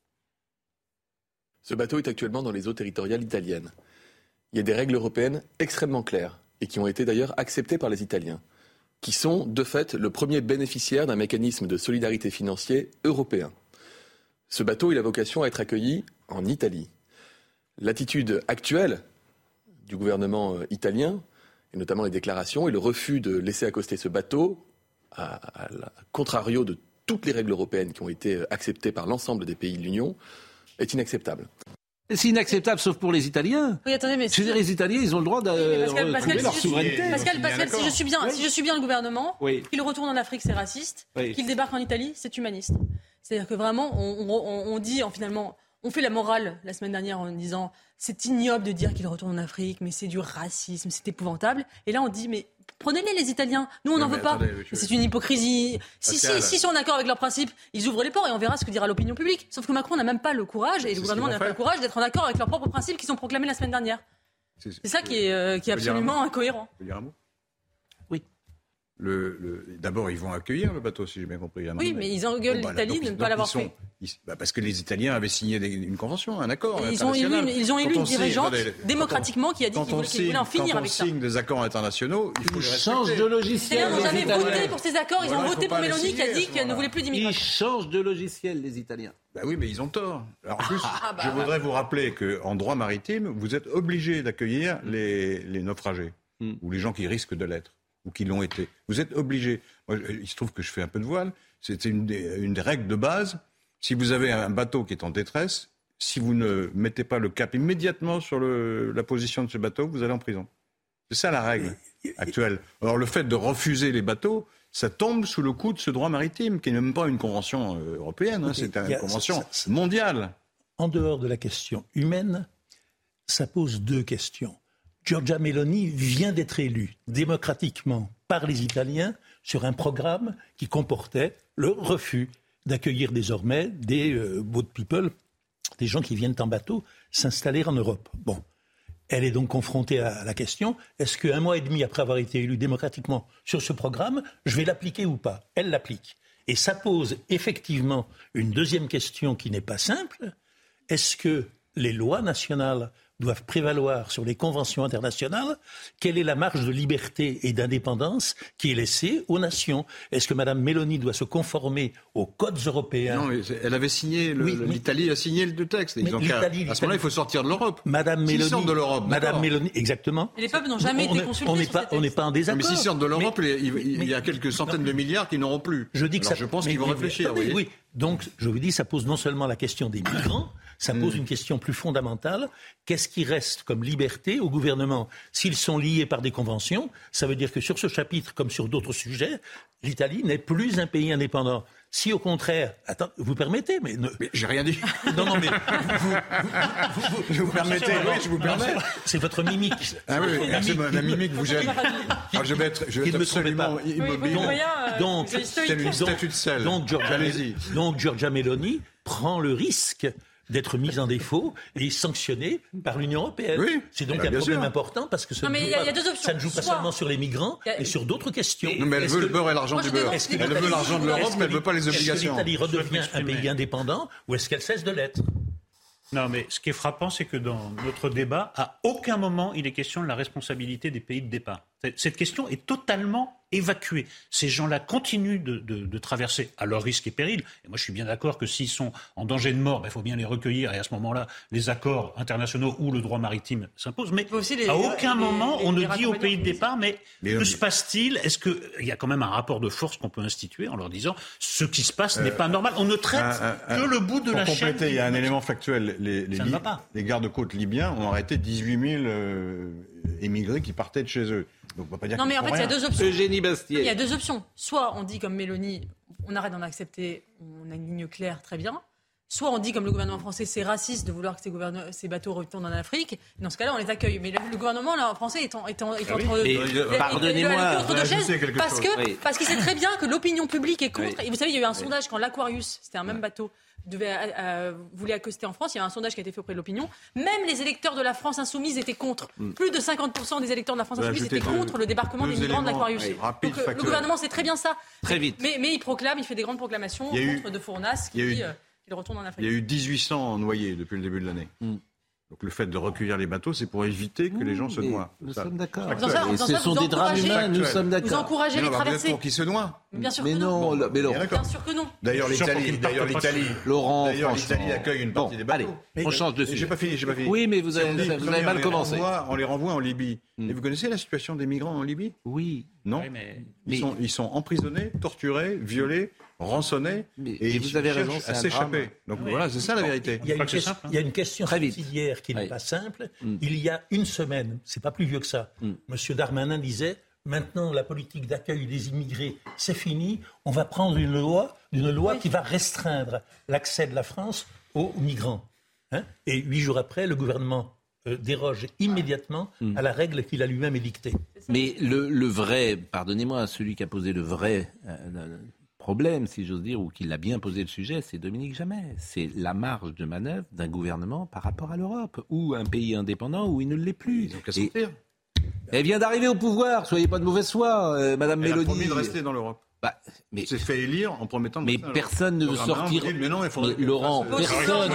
Ce bateau est actuellement dans les eaux territoriales italiennes. Il y a des règles européennes extrêmement claires et qui ont été d'ailleurs acceptées par les Italiens, qui sont de fait le premier bénéficiaire d'un mécanisme de solidarité financier européen. Ce bateau, a vocation à être accueilli en Italie. L'attitude actuelle du gouvernement euh, italien, et notamment les déclarations et le refus de laisser accoster ce bateau, à, contrario de toutes les règles européennes qui ont été euh, acceptées par l'ensemble des pays de l'Union, est inacceptable. C'est inacceptable, sauf pour les Italiens. Oui, attendez, mais. Je veux dire, les Italiens, ils ont le droit de retrouver leur souveraineté. Pascal, Pascal si, je suis bien, si je suis bien le gouvernement, qu'il retourne en Afrique, c'est raciste. Qu'il débarque en Italie, c'est humaniste. C'est-à-dire que vraiment, on, dit, en, finalement, on fait la morale la semaine dernière en disant c'est ignoble de dire qu'il retourne en Afrique, mais c'est du racisme, c'est épouvantable. Et là, on dit mais Prenez-les, les Italiens. Nous, on n'en veut pas. C'est une hypocrisie. Si, si, si, ils sont d'accord avec leurs principes, ils ouvrent les ports et on verra ce que dira l'opinion publique. Sauf que Macron n'a même pas le courage, et le gouvernement n'a pas le courage d'être en accord avec leurs propres principes qui sont proclamés la semaine dernière. C'est ça qui est, euh, qui est absolument incohérent. Le, D'abord, ils vont accueillir le bateau, si j'ai bien compris. Oui, mais ils engueulent bah, l'Italie de ne pas l'avoir fait. Bah, parce que les Italiens avaient signé une convention, un accord. ils, ont élu, ils ont élu une dirigeante démocratiquement qui a dit qu'il voulait, en finir avec ça. Quand on signe des accords internationaux, il faut ils changent de logiciel. Ils n'ont jamais voté pour ces accords. Ils ont voté pour Mélanie qui a dit qu'elle ne voulait plus d'immigrants. Ils changent de logiciel, les Italiens. Bah oui, mais ils ont tort. Alors, en plus, ah, bah je voudrais vous rappeler qu'en droit maritime, vous êtes obligé d'accueillir les, les naufragés hmm. ou les gens qui risquent de l'être ou qui l'ont été. Vous êtes obligé. il se trouve que je fais un peu de voile. C'est une des, règles de base. Si vous avez un bateau qui est en détresse, si vous ne mettez pas le cap immédiatement sur la position de ce bateau, vous allez en prison. C'est ça la règle actuelle. Alors le fait de refuser les bateaux, ça tombe sous le coup de ce droit maritime, qui n'est même pas une convention euh, européenne, hein, c'est une convention mondiale. En dehors de la question humaine, ça pose deux questions. Giorgia Meloni vient d'être élue démocratiquement par les Italiens sur un programme qui comportait le refus d'accueillir désormais des euh, boat people, des gens qui viennent en bateau, s'installer en Europe. Bon. Elle est donc confrontée à la question est-ce qu'un mois et demi après avoir été élue démocratiquement sur ce programme, je vais l'appliquer ou pas? Elle l'applique. Et ça pose effectivement une deuxième question qui n'est pas simple est-ce que les lois nationales doivent prévaloir sur les conventions internationales, quelle est la marge de liberté et d'indépendance qui est laissée aux nations? Est-ce que Mme Mélanie doit se conformer aux codes européens? Non, mais elle avait signé, l'Italie a signé le texte. à ce moment-là, il faut sortir de l'Europe. Madame Mélanie, sortent de l'Europe, Madame Mélanie, exactement. les peuples n'ont jamais été consultés. On n'est pas, on n'est pas en désaccord. Mais s'ils sortent de l'Europe, il, y a quelques centaines de milliards qui n'auront plus. Je dis que ça, je pense qu'ils vont réfléchir. oui. Donc, je vous dis, ça pose non seulement la question des migrants, ça pose hmm. une question plus fondamentale. Qu'est-ce qui reste comme liberté au gouvernement S'ils sont liés par des conventions, ça veut dire que sur ce chapitre, comme sur d'autres sujets, l'Italie n'est plus un pays indépendant. Si au contraire, attends, vous permettez, mais, mais j'ai rien dit. Non, non, mais vous, vous, je vous permettez, oui, je vous permets. C'est votre mimique. Ah oui, merci, la mimique vous gêne. Alors, je vais être, je vais être absolument immobile. donc, c'est une statue de sel. Donc, Giorgia, donc, Giorgia Meloni prend le risque d'être mise en défaut et sanctionnée par l'Union européenne. Oui, c'est donc un problème important parce que ça, non, ne, joue pas, y a deux options. ça ne joue pas Soit... seulement sur les migrants, mais sur d'autres questions. Non, mais elle veut que... le beurre et l'argent du beurre. Elle veut l'argent de l'Europe, mais elle ne veut pas les obligations. Est-ce que l'Italie redevient un pays indépendant ou est-ce qu'elle cesse de l'être? Non, mais ce qui est frappant, c'est que dans notre débat, à aucun moment il est question de la responsabilité des pays de départ. Cette question est totalement évacuée. Ces gens-là continuent de, de, de, traverser à leur risque et péril. Et moi, je suis bien d'accord que s'ils sont en danger de mort, il ben, faut bien les recueillir. Et à ce moment-là, les accords internationaux ou le droit maritime s'imposent. Mais les, à aucun les, moment, les, on ne dit aux pays de départ, mais, mais que se passe-t-il? Est-ce qu'il y a quand même un rapport de force qu'on peut instituer en leur disant ce qui se passe euh, n'est pas normal On ne traite un, un, que le bout de pour la compléter, chaîne. Il y a un élément factuel. Les, les, les gardes-côtes libyens ont arrêté 18 000 euh, émigrés qui partaient de chez eux. Donc on va pas dire non, mais en fait, il y a deux options. Eugénie Bastier. Il y a deux options. Soit on dit comme Mélanie, on arrête d'en accepter, on a une ligne claire, très bien. Soit on dit, comme le gouvernement français, c'est raciste de vouloir que ces, ces, bateaux retournent en Afrique. Dans ce cas-là, on les accueille. Mais le, le gouvernement là, français est, en, est, en, est ah oui. entre, mais, pardonnez-moi, parce que oui. parce qu'il sait très bien que l'opinion publique est contre. Oui. Et vous savez, il y a eu un sondage quand l'Aquarius, c'était un même bateau, devait, euh, voulait accoster en France. Il y a un sondage qui a été fait auprès de l'opinion. Même les électeurs de la France insoumise étaient contre. Mm. Plus de 50% des électeurs de la France insoumise étaient contre le débarquement des migrants de l'Aquarius. Donc le gouvernement sait très bien ça. Très vite. Mais, mais il proclame, il fait des grandes proclamations contre eu, de Fournas qui dit qu'il retourne en Afrique. Il y a eu 1800 noyés depuis le début de l'année. Mm. Donc le fait de recueillir les bateaux, c'est pour éviter que les gens se noient. Nous sommes d'accord. Ce sont des drames humains, nous sommes d'accord. Vous encouragez les traversées. pour qu'ils se noient. Bien sûr mais que non. non. Mais Bien sûr que non. D'ailleurs l'Italie, d'ailleurs l'Italie, Laurent, l'Italie accueille une partie bon, des bateaux. Allez, on change de sujet. J'ai pas fini, j'ai pas fini. Oui, mais vous avez, mal on commencé. Les renvoie, on les renvoie en Libye. Mm. Et vous connaissez la situation des migrants en Libye? Oui. Non. Oui, mais... Ils, sont, ils sont emprisonnés, torturés, violés rançonnés mais, et, et vous avez raison, à s'échapper. Donc oui. voilà, c'est ça la vérité. Il y a une, question, il y a une question subsidiaire qui n'est oui. pas simple. Mm. Il y a une semaine, c'est pas plus vieux que ça, mm. Monsieur Darmanin disait maintenant la politique d'accueil des immigrés, c'est fini, on va prendre une loi, une loi oui. qui va restreindre l'accès de la France aux migrants. Hein et huit jours après, le gouvernement déroge immédiatement mm. à la règle qu'il a lui-même édictée. Mais le, le vrai, pardonnez-moi, celui qui a posé le vrai euh, problème, si j'ose dire, ou qui l'a bien posé le sujet, c'est Dominique Jamais. C'est la marge de manœuvre d'un gouvernement par rapport à l'Europe, ou un pays indépendant où il ne l'est plus. Ils qu'à sortir. Elle vient d'arriver au pouvoir, soyez pas de mauvaise foi, euh, Madame Elle a promis de rester dans l'Europe. Bah, mais c'est fait élire en promettant. De mais personne ne veut sortir. Mais non, il faudrait mais Laurent, personne,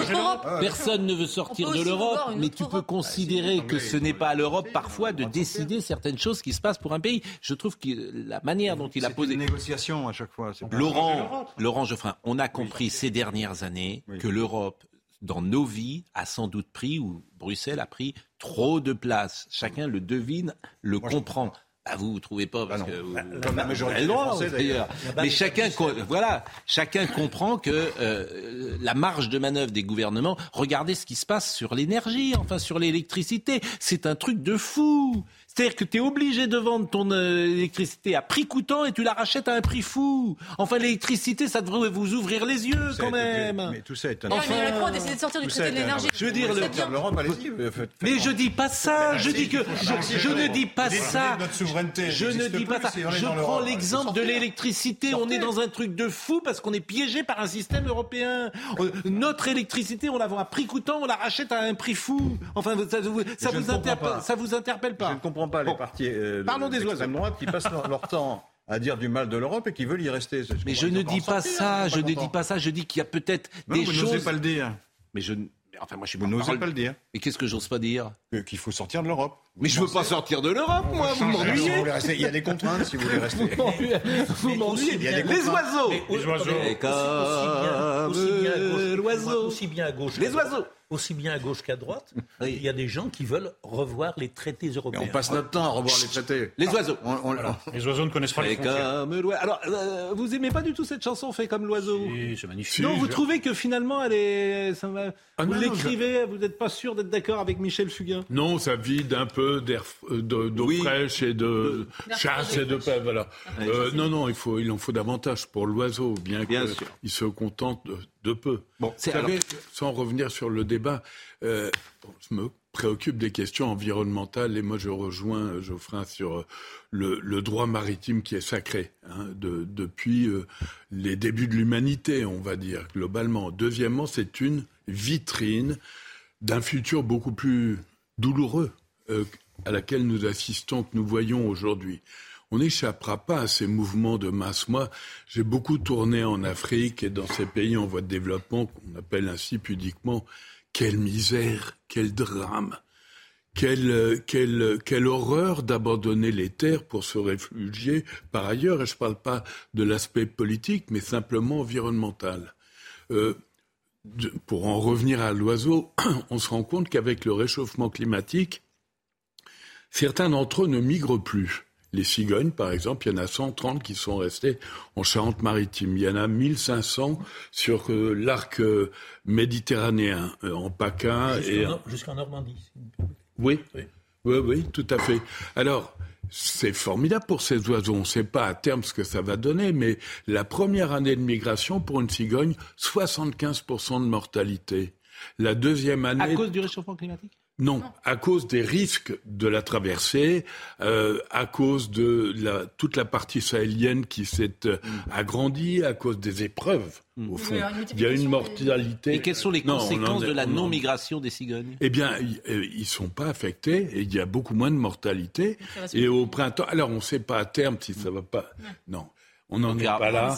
personne ne veut sortir de l'Europe. Mais tu peux considérer que ce n'est pas à l'Europe parfois de décider certaines choses qui se passent pour un pays. Je trouve que la manière dont il a posé. une négociation à chaque fois. Laurent, Laurent Geoffrin, on a compris ces dernières années que l'Europe dans nos vies, a sans doute pris, ou Bruxelles a pris trop de place. Chacun le devine, le Moi, comprend. Ah, vous ne trouvez pas parce ah que vous, comme la majorité d'ailleurs. Mais chacun, voilà, chacun comprend que euh, la marge de manœuvre des gouvernements. Regardez ce qui se passe sur l'énergie, enfin sur l'électricité. C'est un truc de fou. C'est-à-dire que tu es obligé de vendre ton euh, électricité à prix coûtant et tu la rachètes à un prix fou. Enfin, l'électricité, ça devrait vous ouvrir les yeux quand même. Mais tout ça est un. Enfin, mais Macron a décidé de sortir du traité de l'énergie. Je veux dire, le... l'Europe, allez-y. Mais je dis pas ça. Je dis que je, je ne dis pas ça. Notre souveraineté. Je ne dis pas ça. Je prends l'exemple de l'électricité. On est dans un truc de fou parce qu'on est piégé par un système européen. Notre électricité, on la vend à prix coûtant, on la rachète à un prix fou. Enfin, ça, ça vous interpelle, ça vous interpelle pas. Comprends pas les partis euh, Parlons des oiseaux. droite qui passent leur, leur temps à dire du mal de l'Europe et qui veulent y rester. Je mais je ne dis pas ça, je ne dis pas ça, je dis qu'il y a peut-être des vous choses. Vous n'osez pas le dire. Mais je Enfin, moi, je suis vous n'osez pas le dire. Mais qu'est-ce que j'ose pas dire? Qu'il faut sortir de l'Europe. Mais je veux pas sortir de l'Europe, moi. Vous m'ennuyez. Il y a des contraintes si vous voulez rester. Vous m'ennuyez. Les oiseaux. Les oiseaux. Aussi bien à gauche. Les oiseaux aussi bien à gauche qu'à droite, il y a des gens qui veulent revoir les traités européens. Et on passe notre temps à revoir les traités. Les oiseaux. On, on, voilà. Les oaisaux ne connaissent pas les frontières. Alors, euh, vous aimez pas du tout cette chanson Fait comme l'oiseau? Si, c'est magnifique. Non, vous trouvez que finalement, elle est. Ça va... ah, vous l'écrivez, je... vous n'êtes pas sûr d'être d'accord avec Michel Fugain? Non, ça vide un peu d'air, euh, d'eau fraîche et de, chasse et de paix. Voilà. Euh, non, non, il faut, il en faut davantage pour l'oiseau, bien, qu'il se contente de, peu. Bon, Vous savez, sans revenir sur le débat, euh, je me préoccupe des questions environnementales et moi je rejoins Geoffrin sur le, droit maritime qui est sacré hein, depuis les débuts de l'humanité, on va dire globalement. Deuxièmement, c'est une vitrine d'un futur beaucoup plus douloureux euh, à laquelle nous assistons, que nous voyons aujourd'hui. On n'échappera pas à ces mouvements de masse. Moi, j'ai beaucoup tourné en Afrique et dans ces pays en voie de développement, qu'on appelle ainsi pudiquement, quelle misère, quel drame, quelle, quelle, quelle horreur d'abandonner les terres pour se réfugier par ailleurs. Et je ne parle pas de l'aspect politique, mais simplement environnemental. Euh, pour en revenir à l'oiseau, on se rend compte qu'avec le réchauffement climatique, certains d'entre eux ne migrent plus. Les cigognes, par exemple, il y en a 130 qui sont restés en Charente-Maritime. Il y en a 1500 sur euh, l'arc euh, méditerranéen, euh, en PACA. Jusqu'en Normandie. Oui. oui, oui, oui, tout à fait. Alors, c'est formidable pour ces oiseaux. On ne sait pas à terme ce que ça va donner, mais la première année de migration pour une cigogne, 75% de mortalité. La deuxième année. À cause du réchauffement climatique? Non, à cause des risques de la traversée, euh, à cause de la, toute la partie sahélienne qui s'est euh, mm. agrandie, à cause des épreuves, mm. au fond. Il y a une mortalité. Et quelles sont les conséquences de la non-migration des cigognes? Eh bien, euh, ils ne sont pas affectés et il y a beaucoup moins de mortalité. Et au printemps, alors on ne sait pas à terme si ça va pas. Non. On n'en est pas là.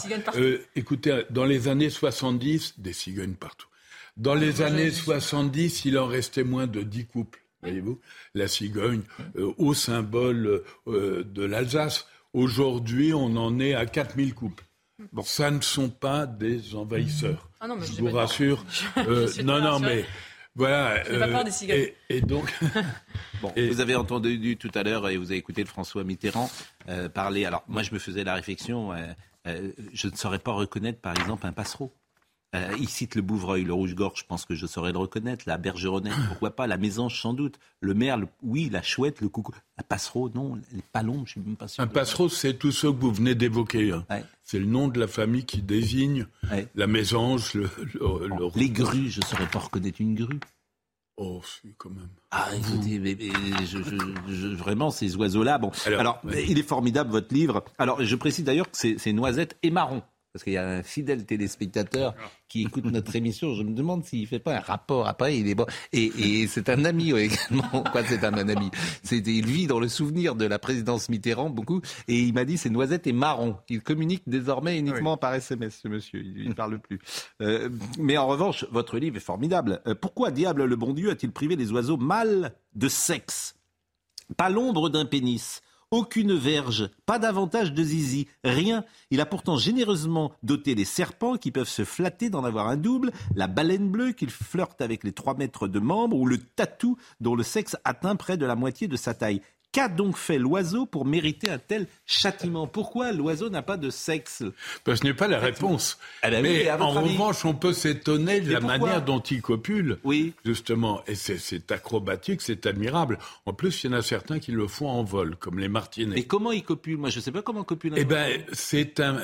écoutez, dans les années 70, des cigognes partout. Dans les années 70, il en restait moins de 10 couples, voyez-vous. La cigogne, euh, au symbole euh, de l'Alsace. Aujourd'hui, on en est à 4000 couples. Bon, ça ne sont pas des envahisseurs. Ah non, je vous rassure. Euh, non, non, mais voilà. pas peur des cigognes. Et, donc. bon, Vous avez entendu tout à l'heure et vous avez écouté François Mitterrand parler. Alors, moi, je me faisais la réflexion. je ne saurais pas reconnaître, par exemple, un passereau. Euh, il cite le Bouvreuil, le rouge-gorge, je pense que je saurais le reconnaître. La bergeronnette, pourquoi pas. La mésange, sans doute. Le merle, oui. La chouette, le coucou. La passereau, non. Les palombes, je suis même pas sûr. Un passereau, c'est tout ce que vous venez d'évoquer. Hein. C'est le nom de la famille qui désigne la mésange, le, Les grues, je ne saurais pas reconnaître une grue. Oh, si, quand même. Ah, écoutez, vraiment, ces oiseaux-là. Bon, alors, il est formidable, votre livre. Alors, je précise d'ailleurs que c'est Noisette et Marron parce qu'il y a un fidèle téléspectateur qui écoute notre émission. Je me demande s'il ne fait pas un rapport après. Il est bon. Et, c'est un ami également. Quoi, c'est un, ami? Il vit dans le souvenir de la présidence Mitterrand beaucoup. Et il m'a dit c'est noisette et marron. Il communique désormais uniquement par SMS, ce monsieur. Il ne parle plus. Euh, mais en revanche, votre livre est formidable. Euh, pourquoi diable le bon Dieu a-t-il privé les oiseaux mâles de sexe? Pas l'ombre d'un pénis aucune verge, pas davantage de zizi, rien. Il a pourtant généreusement doté les serpents qui peuvent se flatter d'en avoir un double, la baleine bleue qu'il flirte avec les trois mètres de membres ou le tatou dont le sexe atteint près de la moitié de sa taille. Qu'a donc fait l'oiseau pour mériter un tel châtiment? Pourquoi l'oiseau n'a pas de sexe? Ce n'est pas la réponse. Mais en revanche, on peut s'étonner de la manière dont il copule. Oui. Justement. Et c'est acrobatique, c'est admirable. En plus, il y en a certains qui le font en vol, comme les martinets. Mais comment il copule? Moi, je ne sais pas comment copule. Eh bien, c'est un.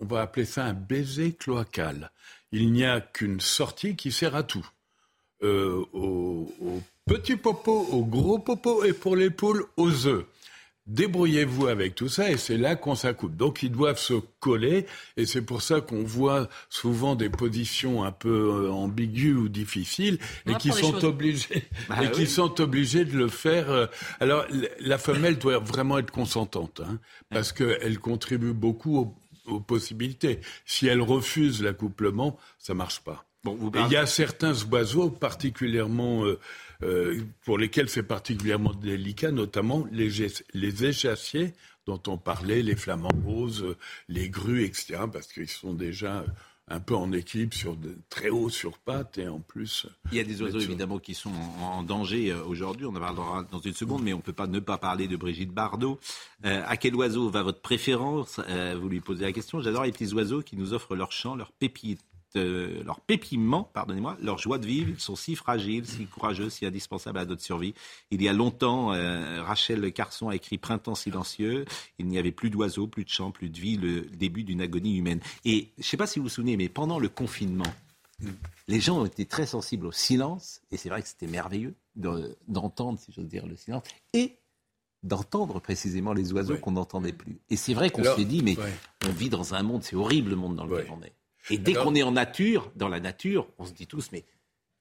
On va appeler ça un baiser cloacal. Il n'y a qu'une sortie qui sert à tout. Euh, au, au Petit popo au gros popo et pour les poules aux œufs. Débrouillez-vous avec tout ça et c'est là qu'on s'accoupe. Donc ils doivent se coller et c'est pour ça qu'on voit souvent des positions un peu euh, ambiguës ou difficiles et qui sont obligés bah et qui sont obligés de le faire. Euh, alors la femelle doit vraiment être consentante hein, parce qu'elle contribue beaucoup aux, possibilités. Si elle refuse l'accouplement, ça marche pas. Bon, il y a certains oiseaux particulièrement euh, euh, pour lesquels c'est particulièrement délicat, notamment les, les échassiers dont on parlait, les flamants roses, les grues, etc., parce qu'ils sont déjà un peu en équipe, sur très haut sur pattes et en plus. Il y a des oiseaux évidemment qui sont en, danger euh, aujourd'hui. On en parlera dans une seconde, mais on ne peut pas ne pas parler de Brigitte Bardot. Euh, à quel oiseau va votre préférence? Vous lui posez la question. J'adore les petits oiseaux qui nous offrent leur chant, leur pépite euh, leur pépiment, pardonnez-moi, leur joie de vivre. Ils sont si fragiles, si courageux, si indispensables à notre survie. Il y a longtemps, euh, Rachel Carson a écrit Printemps silencieux. Il n'y avait plus d'oiseaux, plus de chants, plus de vie, le début d'une agonie humaine. Et je ne sais pas si vous vous souvenez, mais pendant le confinement, les gens ont été très sensibles au silence, et c'est vrai que c'était merveilleux d'entendre, si j'ose dire, le silence, et d'entendre précisément les oiseaux qu'on n'entendait plus. Et c'est vrai qu'on s'est dit, mais on vit dans un monde, c'est horrible le monde dans lequel on est. Et dès qu'on est en nature, dans la nature, on se dit tous, mais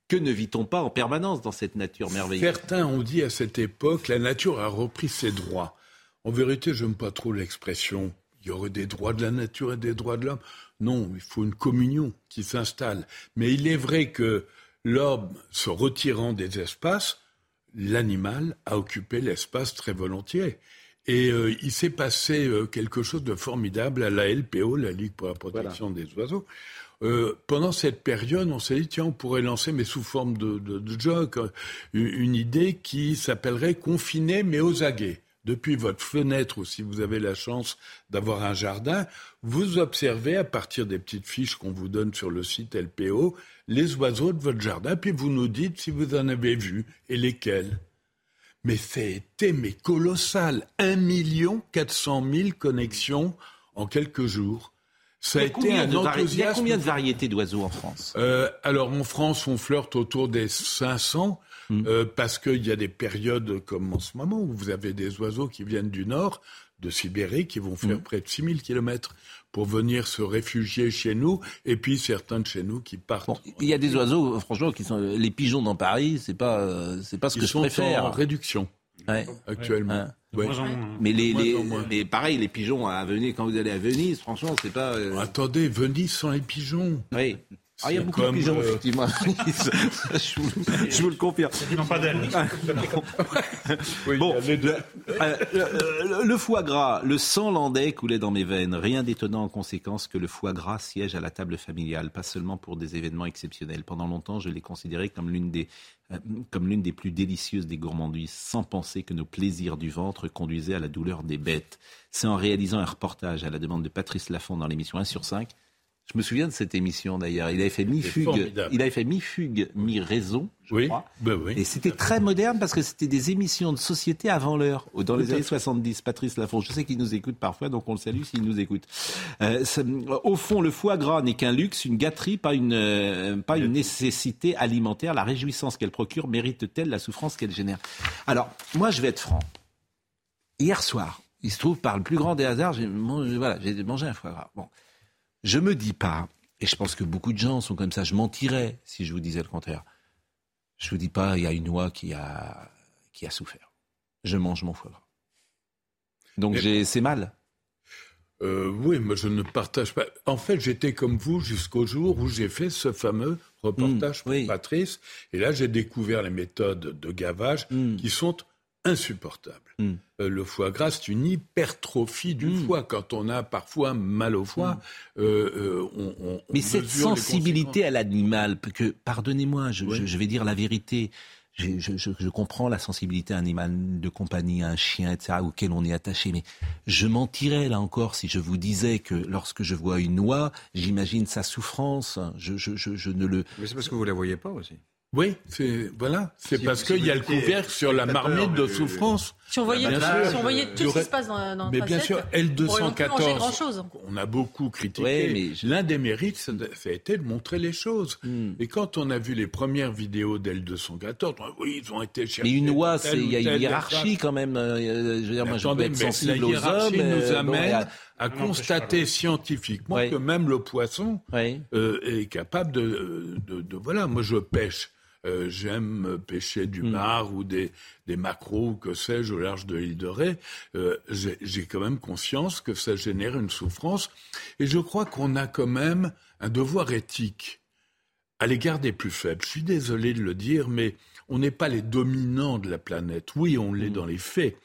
que ne vit-on pas en permanence dans cette nature merveilleuse? Certains ont dit à cette époque, la nature a repris ses droits. En vérité, je n'aime pas trop l'expression. Il y aurait des droits de la nature et des droits de l'homme. Non, il faut une communion qui s'installe. Mais il est vrai que l'homme, se retirant des espaces, l'animal a occupé l'espace très volontiers. Et euh, il s'est passé euh, quelque chose de formidable à la LPO, la Ligue pour la protection des oiseaux. Euh, pendant cette période, on s'est dit, tiens, on pourrait lancer, mais sous forme de, de, de une idée qui s'appellerait Confiné mais aux aguets depuis votre fenêtre ou si vous avez la chance d'avoir un jardin, vous observez à partir des petites fiches qu'on vous donne sur le site LPO les oiseaux de votre jardin, puis vous nous dites si vous en avez vu et lesquels. Mais c'était mais colossal, 1 400 000 connexions en quelques jours. Ça a été un enthousiasme. Il y a combien de variétés d'oiseaux en France? Euh, Alors en France, on flirte autour des 500. Mm. Euh, parce qu'il y a des périodes comme en ce moment où vous avez des oiseaux qui viennent du nord, de Sibérie, qui vont faire mm. près de 6000 kilomètres pour venir se réfugier chez nous, et puis certains de chez nous qui partent. il y a des oiseaux, franchement, qui sont les pigeons dans Paris, c'est pas, euh, c'est pas ce que je préfère. Ils sont en réduction actuellement. Mais les, les, mais pareil, les pigeons à Venise, quand vous allez à Venise, franchement, c'est pas. Euh, Attendez, Venise sans les pigeons. Oui. Ah, il y a beaucoup de pigeons, euh, effectivement. je, vous, le confirme. pas d'elle. bon, le, euh, le, foie gras, le sang landais coulait dans mes veines. Rien d'étonnant en conséquence que le foie gras siège à la table familiale, pas seulement pour des événements exceptionnels. Pendant longtemps, je l'ai considéré comme l'une des euh, comme l'une des plus délicieuses des gourmandises, sans penser que nos plaisirs du ventre conduisaient à la douleur des bêtes. C'est en réalisant un reportage à la demande de Patrice Laffont dans l'émission 1 sur 5 je me souviens de cette émission d'ailleurs. Il avait fait mi-fugue, il avait fait mi-fugue, mi-raison, je oui, crois. Ben oui. Et c'était très moderne parce que c'était des émissions de société avant l'heure, dans les années 70. Patrice Lafont, je sais qu'il nous écoute parfois, donc on le salue s'il nous écoute. Euh, au fond, le foie gras n'est qu'un luxe, une gâterie, pas une, euh, pas une nécessité alimentaire. La réjouissance qu'elle procure mérite-t-elle la souffrance qu'elle génère? Alors, moi, je vais être franc. Hier soir, il se trouve par le plus grand des hasards, j'ai mangé, voilà, mangé un foie gras. Bon. Je me dis pas, et je pense que beaucoup de gens sont comme ça, je mentirais si je vous disais le contraire. Je vous dis pas, il y a une oie qui a, qui a souffert. Je mange mon foie gras. Donc c'est mal. Euh, oui, mais je ne partage pas. En fait, j'étais comme vous jusqu'au jour où j'ai fait ce fameux reportage mmh, pour Patrice. Et là, j'ai découvert les méthodes de gavage mmh. qui sont insupportable. Hmm. Euh, le foie gras, c'est une hypertrophie du hmm. foie. Quand on a parfois mal au foie, hmm. euh, euh, on, on, Mais cette sensibilité à l'animal, que, pardonnez-moi, je, je, vais dire la vérité. Je, je, comprends la sensibilité à un animal de compagnie, à un chien, etc., auquel on est attaché. Mais je mentirais, là encore, si je vous disais que lorsque je vois une oie, j'imagine sa souffrance. Je, je, ne le... Mais c'est parce que vous la voyez pas aussi. Oui, c'est voilà, c'est parce qu'il y a le couvercle sur la marmite de souffrance. Si on voyait, si on voyait tout ce qui se passe dans, dans Mais bien sûr, L214, on a beaucoup critiqué. mais L'un des mérites, ça, a été de montrer les choses. Hmm. Et quand on a vu les premières vidéos d'L214, oui, ils ont été cherchés. Mais une loi, il y a une hiérarchie quand même. Euh, je veux dire, moi, je peux être sensible la hiérarchie nous euh, amène à constater scientifiquement que même le poisson euh, est capable de, de, de, Voilà, moi je pêche. Euh, j'aime pêcher du mar hmm. ou des, des maquereaux, que sais-je, au large de l'île de Ré, euh, j'ai quand même conscience que ça génère une souffrance. Et je crois qu'on a quand même un devoir éthique à l'égard des plus faibles. Je suis désolé de le dire, mais on n'est pas les dominants de la planète. Oui, on l'est hmm. dans les faits.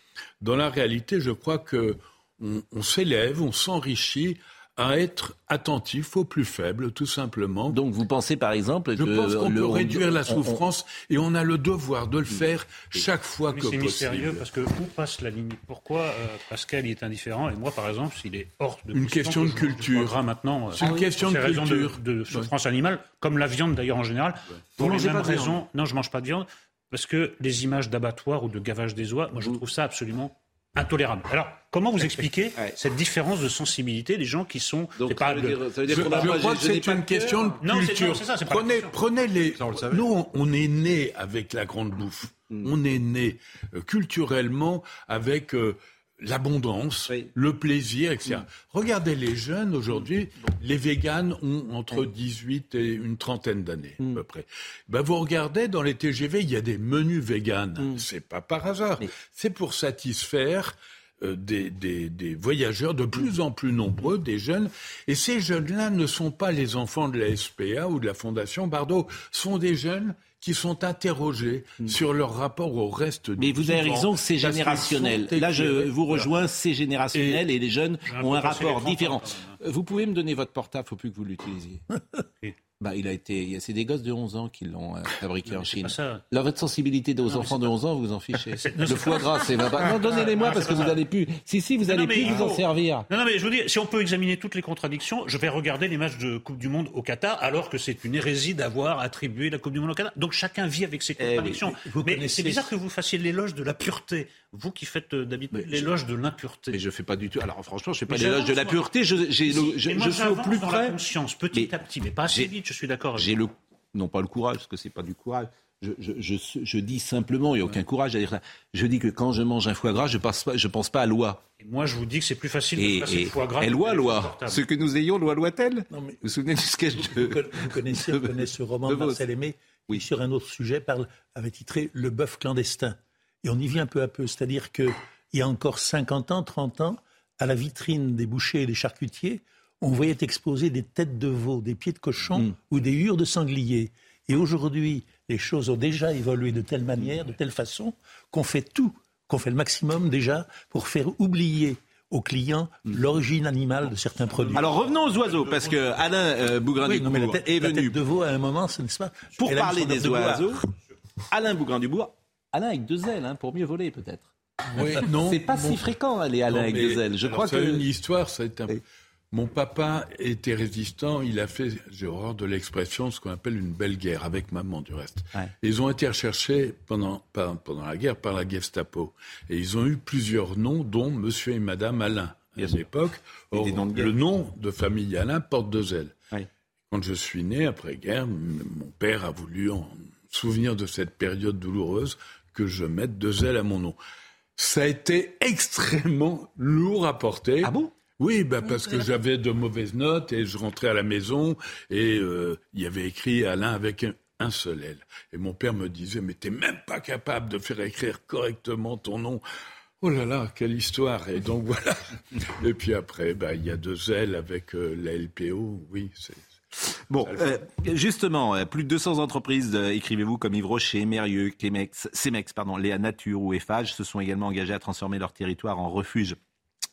Dans la réalité, je crois que on, on s'élève, on s'enrichit à être attentif aux plus faibles, tout simplement. Donc vous pensez par exemple Je pense qu'on peut réduire la souffrance et on a le devoir de le faire chaque fois que possible. C'est mystérieux parce que où passe la limite Pourquoi euh, Pascal y est indifférent et moi par exemple s'il est hors de une question de culture. maintenant C'est une question de culture. de, souffrance animale comme la viande d'ailleurs en général pour les mêmes raisons. Non, je mange pas de viande parce que les images d'abattoir ou de gavage des oies, moi je trouve ça absolument intolérable. Alors, comment vous expliquez cette différence de sensibilité des gens qui sont... je, crois que c'est une question de culture. prenez, prenez les... Nous, on est né avec la grande bouffe. Hmm. On est né euh, culturellement avec euh, l'abondance, le plaisir, etc. Mm. Regardez les jeunes aujourd'hui, les véganes ont entre 18 et une trentaine d'années à mm. peu près. Ben, vous regardez dans les TGV, il y a des menus véganes. Mm. C'est pas par hasard. C'est pour satisfaire euh, des, des, des, voyageurs de plus en plus nombreux, des jeunes. Et ces jeunes-là ne sont pas les enfants de la SPA ou de la Fondation Bardot, sont des jeunes qui sont interrogés hmm. sur leur rapport au reste du Mais vous avez raison, c'est générationnel. Là, je vous rejoins, c'est générationnel et, les jeunes ont un rapport différent. Vous pouvez me donner votre portable, faut plus que vous l'utilisiez. Bah, il a été, c'est des gosses de 11 ans qui l'ont euh, fabriqué en Chine. Là, votre sensibilité aux enfants de 11 ans, vous en fichez. le foie gras, c'est. Non, donnez-les-moi parce que vous allez plus. Si, si, vous allez plus vous en servir. Non, non, mais je vous dis, si on peut examiner toutes les contradictions, je vais regarder les matchs de Coupe du Monde au Qatar, alors que c'est une hérésie d'avoir attribué la Coupe du Monde au Qatar. Donc chacun vit avec ses eh contradictions. mais c'est bizarre que vous fassiez l'éloge de la pureté. Vous qui faites euh, d'habitude l'éloge de l'impureté. Mais je fais pas du tout. Alors franchement, je fais pas l'éloge de la pureté. Je, je, je suis au plus près. La conscience, petit à petit, mais pas assez vite. Je suis d'accord. J'ai le non pas le courage, parce que c'est pas du courage. Je, je, je, dis simplement, il n'y a aucun courage à dire ça. Je dis que quand je mange un foie gras, je ne pense pas, je pense pas à loi. Et moi, je vous dis que c'est plus facile de passer le foie gras. Et loi, loi. Ce que nous ayons, loi, loi-t-elle Vous vous souvenez du sketch de... Vous connaissez, vous connaissez ce roman de Marcel Aimé oui. sur un autre sujet, parle, avait titré Le bœuf clandestin. Et on y vient peu à peu. C'est-à-dire qu'il y a encore 50 ans, 30 ans, à la vitrine des bouchers et des charcutiers, on voyait exposer des têtes de veau, des pieds de cochon mm. ou des hures de sanglier. Et aujourd'hui, les choses ont déjà évolué de telle manière, de telle façon, qu'on fait tout, qu'on fait le maximum déjà pour faire oublier aux clients mm. l'origine animale de certains produits. Alors revenons aux oiseaux, parce que Alain euh, Bougrain-Dubourg est venu. La tête de veau à un moment, ce n'est pas Pour parler des oiseaux, Alain Bougrain-Dubourg, Alain avec deux ailes, hein, pour mieux voler peut-être. Oui, non. C'est pas si fréquent, les Alain avec deux ailes. Je crois que. une histoire, ça a été un... Mon papa était résistant, il a fait, j'ai horreur de l'expression, ce qu'on appelle une belle guerre, avec maman du reste. Ils ont été recherchés pendant, pendant la guerre par la Gestapo. Et ils ont eu plusieurs noms, dont Monsieur et Madame Alain, à l'époque. Le nom de famille Alain porte deux ailes. Quand je suis né, après-guerre, mon père a voulu, en souvenir de cette période douloureuse, que je mette deux ailes à mon nom. Ça a été extrêmement lourd à porter. Ah bon? Oui, bah parce que j'avais de mauvaises notes et je rentrais à la maison et euh, il y avait écrit Alain avec un, seul L. Et mon père me disait, mais t'es même pas capable de faire écrire correctement ton nom. Oh là là, quelle histoire Et donc voilà. et puis après, bah, il y a deux L avec euh, la LPO. Oui, c'est... Bon, euh, justement, plus de 200 entreprises, écrivez-vous, comme Yves Rocher, Mérieux, Cemex, pardon, Léa Nature ou Eiffage, se sont également engagés à transformer leur territoire en refuge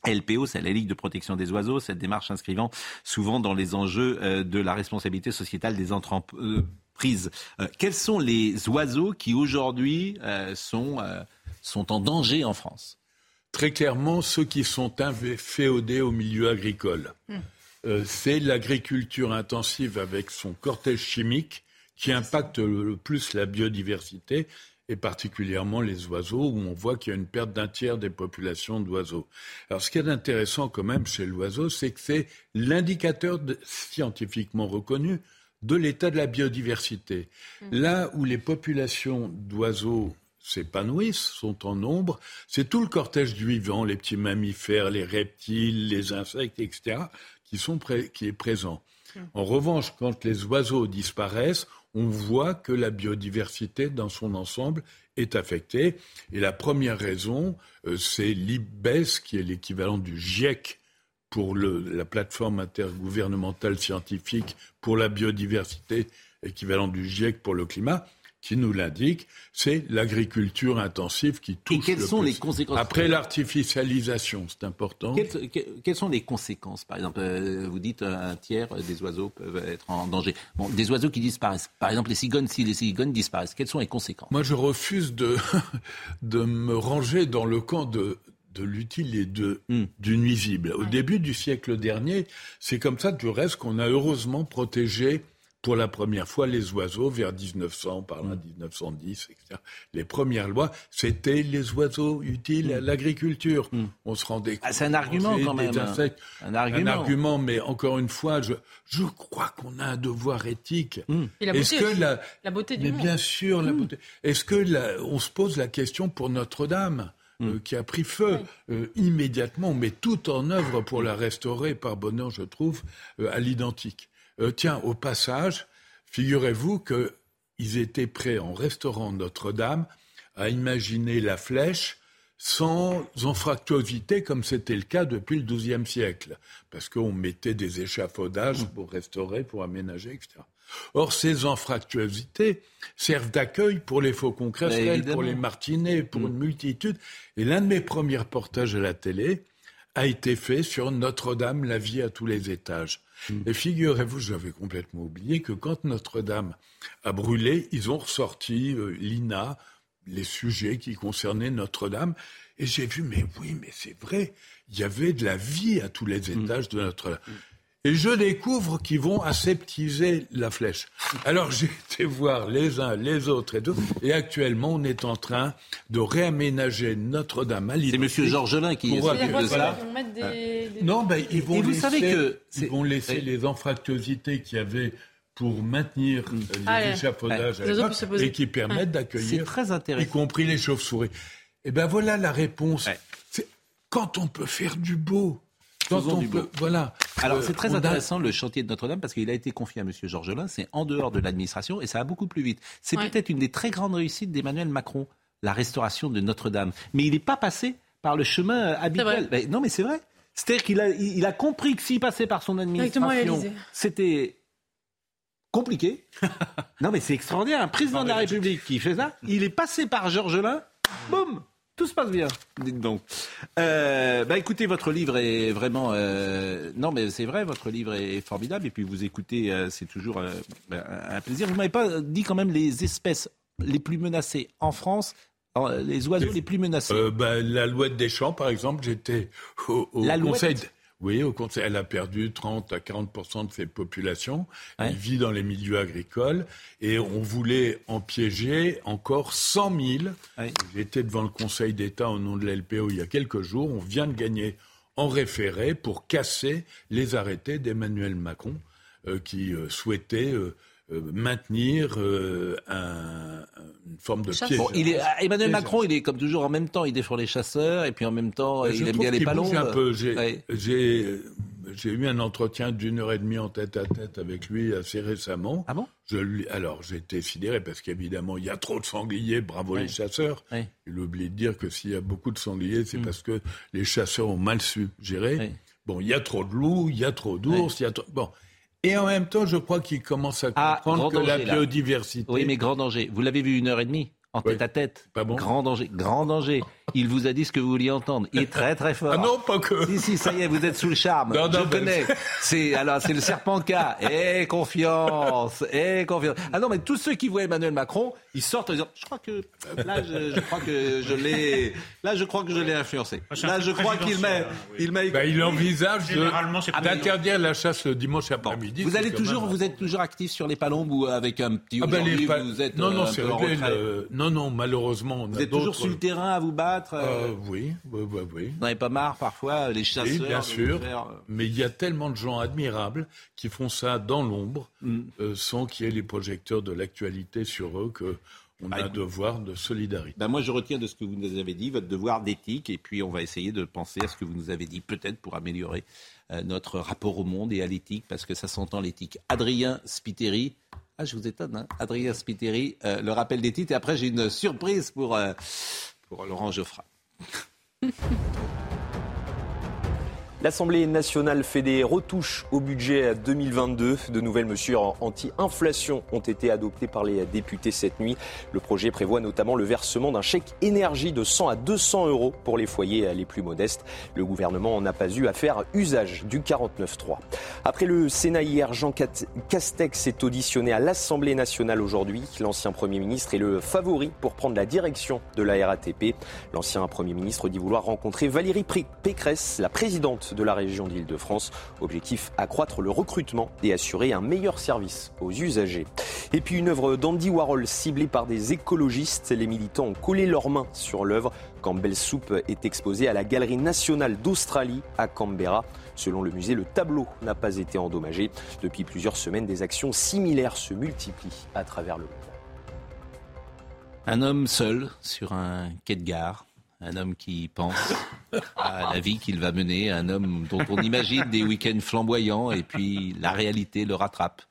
LPO, c'est la Ligue de protection des oiseaux, cette démarche s'inscrivant souvent dans les enjeux euh, de la responsabilité sociétale des entreprises. Euh, quels sont les oiseaux qui aujourd'hui euh, sont, sont en danger en France? Très clairement, ceux qui sont inféodés au milieu agricole. Hmm. c'est l'agriculture intensive avec son cortège chimique qui impacte le plus la biodiversité et particulièrement les oiseaux, où on voit qu'il y a une perte d'un tiers des populations d'oiseaux. Alors ce qui est intéressant quand même chez l'oiseau, c'est que c'est l'indicateur scientifiquement reconnu de l'état de la biodiversité. Mmh. Là où les populations d'oiseaux s'épanouissent, sont en nombre, c'est tout le cortège du vivant, les petits mammifères, les reptiles, les insectes, etc., qui, sont qui est présent. Mmh. En revanche, quand les oiseaux disparaissent, on voit que la biodiversité dans son ensemble est affectée. Et la première raison, euh, c'est l'IBES, qui est l'équivalent du GIEC pour la plateforme intergouvernementale scientifique pour la biodiversité, équivalent du GIEC pour le climat. Qui nous l'indique, c'est l'agriculture intensive qui touche. Et quelles sont les conséquences Après l'artificialisation, c'est important. Quelles, sont les conséquences Par exemple, euh, vous dites un tiers des oiseaux peuvent être en danger. Bon, des oiseaux qui disparaissent. Par exemple, les cigognes, si les cigognes disparaissent, quelles sont les conséquences? Moi, je refuse de, de me ranger dans le camp de, de l'utile et de, hmm. du nuisible. Au début du siècle dernier, c'est comme ça, du reste, qu'on a heureusement protégé pour la première fois les oiseaux vers 1900, par là 1910, etc. Les premières lois, c'était les oiseaux utiles à mm. l'agriculture. Mm. On se rendait compte. Ah, c'est un argument quand même. Un argument. un argument. mais encore une fois, je, je crois qu'on a un devoir éthique. Mm. Est-ce que la, la, beauté du mais bien sûr, la beauté. Est-ce que on se pose la question pour Notre-Dame euh, qui a pris feu euh, immédiatement, mais tout en œuvre pour la restaurer par bonheur, je trouve, euh, à l'identique. Euh, tiens, au passage, figurez-vous qu'ils étaient prêts, en restaurant Notre-Dame, à imaginer la flèche sans anfractuosité comme c'était le cas depuis le XIIe siècle, parce qu'on mettait des échafaudages pour restaurer, pour aménager, etc. Or, ces anfractuosités servent d'accueil pour les faucons cresserelles, pour les martinets, pour mm. une multitude. Et l'un de mes premiers reportages à la télé a été fait sur Notre-Dame, la vie à tous les étages. Et figurez-vous, j'avais complètement oublié que quand Notre-Dame a brûlé, ils ont ressorti euh, l'INA, les sujets qui concernaient Notre-Dame. Et j'ai vu, mais oui, mais c'est vrai, il y avait de la vie à tous les mm. étages de Notre-Dame. Et je découvre qu'ils vont aseptiser la flèche. Alors j'ai été voir les uns, les autres et d'autres. Et actuellement, on est en train de réaménager Notre-Dame à C'est M. Georgelin qui est de ça. Non, ben, ils vont laisser, savez que ils vont laisser les anfractuosités qu'il y avait pour maintenir mm. les ah, échafaudages et qui permettent d'accueillir, y compris les chauves-souris. Et ben voilà la réponse. Quand on peut faire du beau, voilà. Alors, c'est très intéressant le chantier de Notre-Dame parce qu'il a été confié à M. Georgelin. C'est en dehors de l'administration et ça va beaucoup plus vite. C'est peut-être une des très grandes réussites d'Emmanuel Macron, la restauration de Notre-Dame. Mais il n'est pas passé par le chemin habituel. non, mais c'est vrai. C'est-à-dire qu'il a, il a compris que s'il passait par son administration, c'était compliqué. non, mais c'est extraordinaire. Un président de la République qui fait ça, il est passé par Georgelin, boum tout se passe bien, dites donc. Euh, bah écoutez, votre livre est vraiment... Euh, non, mais c'est vrai, votre livre est formidable. Et puis vous écoutez, euh, c'est toujours bah, un plaisir. Vous m'avez pas dit quand même les espèces les plus menacées en France les oiseaux les plus menacés bah, L'alouette des champs, par exemple, j'étais au, au conseil... Oui, au contraire, elle a perdu 30 à 40 de ses populations. Elle vit dans les milieux agricoles et on voulait en piéger encore 100 000. J'étais devant le Conseil d'État au nom de l'LPO il y a quelques jours. On vient de gagner en référé pour casser les arrêtés d'Emmanuel Macron euh, qui souhaitait euh, souhaitait euh, maintenir euh, un, une forme de piège. il est, Emmanuel Macron, il est comme toujours en même temps, il défend les chasseurs et puis en même temps, il aime bien les ballons. un peu. J'ai eu un entretien d'une heure et demie en tête à tête avec lui assez récemment. Ah bon? Je lui, Alors j'étais sidéré parce qu'évidemment il y a trop de sangliers, bravo les chasseurs. Il oublie de dire que s'il y a beaucoup de sangliers, c'est mm. parce que les chasseurs ont mal su gérer. Bon, il y a trop de loups, il y a trop d'ours, il y a trop... Bon, et en même temps, je crois qu'il commence à ah, comprendre que la biodiversité. Oui, mais grand danger. Vous l'avez vu une heure et demie en tête à tête. Pas bon. Grand danger, grand danger. Il vous a dit ce que vous vouliez entendre. Il est très très fort. Ah non, pas que. Si si, ça y est, vous êtes sous le charme. Non, non, Je connais. C'est alors c'est le serpent K. Eh confiance, eh confiance. Ah non, mais tous ceux qui voient Emmanuel Macron, ils sortent en disant je crois que là je, crois que je l'ai là je crois que je l'ai influencé. Là je crois qu'il m'a il m'a bah, il envisage d'interdire la chasse le dimanche après-midi. Vous allez toujours vous êtes toujours actif sur les palombes ou avec un petit ah ben vous êtes Non non, euh, Non non, malheureusement Vous êtes toujours sur le terrain à vous battre euh, euh, oui, oui, oui, oui. Vous n'avez pas marre parfois, les chasseurs oui, bien sûr. Euh, mais il y a tellement de gens admirables qui font ça dans l'ombre, mm. sans qu'il y ait les projecteurs de l'actualité sur eux que on a un devoir de solidarité. Ben moi, je retiens de ce que vous nous avez dit, votre devoir d'éthique, et puis on va essayer de penser à ce que vous nous avez dit, peut-être pour améliorer notre rapport au monde et à l'éthique, parce que ça s'entend l'éthique. Adrien Spiteri. Ah, je vous étonne, hein Adrien Spiteri, le rappel des titres. Et après, j'ai une surprise pour, pour Laurent Geoffrin. L'Assemblée nationale fait des retouches au budget 2022. De nouvelles mesures anti-inflation ont été adoptées par les députés cette nuit. Le projet prévoit notamment le versement d'un chèque énergie de 100 à 200 euros pour les foyers les plus modestes. Le gouvernement n'a pas eu à faire usage du 49.3. Après le Sénat hier, Jean Castex est auditionné à l'Assemblée nationale aujourd'hui. L'ancien Premier ministre est le favori pour prendre la direction de la RATP. L'ancien Premier ministre dit vouloir rencontrer Valérie Pécresse, la présidente de la région d'Île-de-France. Objectif accroître le recrutement et assurer un meilleur service aux usagers. Et puis une œuvre d'Andy Warhol ciblée par des écologistes. Les militants ont collé leurs mains sur l'œuvre quand Belle Soup est exposée à la Galerie nationale d'Australie à Canberra. Selon le musée, le tableau n'a pas été endommagé. Depuis plusieurs semaines, des actions similaires se multiplient à travers le monde. Un homme seul sur un quai de gare un homme qui pense à la vie qu'il va mener, un homme dont on imagine des week-ends flamboyants et puis la réalité le rattrape.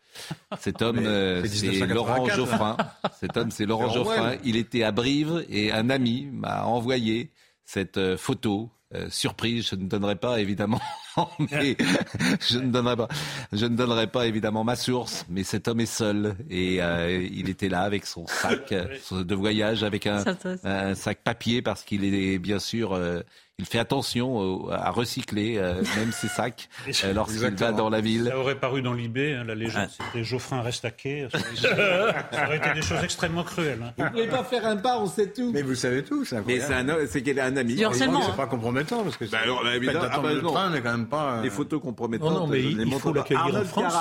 Cet homme, euh, c'est Laurent Geoffrin. Cet homme, c'est Laurent Geoffrin. Il était à Brive et un ami m'a envoyé cette euh, photo. Euh, surprise, je ne donnerai pas évidemment. Mais je ne donnerai pas, je ne donnerai pas évidemment ma source, mais cet homme est seul. Et euh, il était là avec son sac de voyage, avec un, un sac papier parce qu'il est bien sûr euh, il fait attention à recycler euh, même ses sacs euh, lorsqu'il va dans la ville. Ça aurait paru dans l'IB, hein, la légende, ah. c'était Geoffrin à quai. Ça aurait été des choses extrêmement cruelles. Hein. Vous ne pouvez pas faire un pas, on sait tout. Mais vous savez tout, ça. Mais c'est qu'elle est un ami. C'est hein. pas compromettant parce que bah alors, bah, évidemment, ah bah, le train n'est quand même pas. Des photos compromettantes. Non, non mais il, faut l'accueillir en France.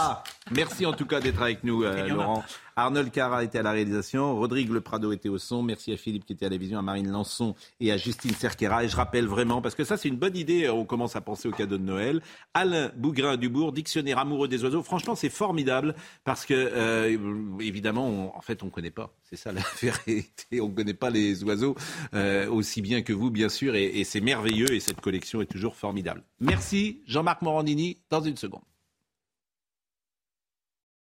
Merci en tout cas d'être avec nous, euh, Laurent. Arnold Cara était à la réalisation, Rodrigue Le Prado était au son, merci à Philippe qui était à la vision, à Marine Lançon et à Justine Cerquera. Et je rappelle vraiment, parce que ça c'est une bonne idée, on commence à penser au cadeau de Noël, Alain Bougrain-Dubourg, dictionnaire amoureux des oiseaux. Franchement, c'est formidable parce que, euh, évidemment, en fait, on ne connaît pas. C'est ça la vérité. On ne connaît pas les oiseaux euh, aussi bien que vous, bien sûr, et c'est merveilleux et cette collection est toujours formidable. Merci, Jean-Marc Morandini, dans une seconde.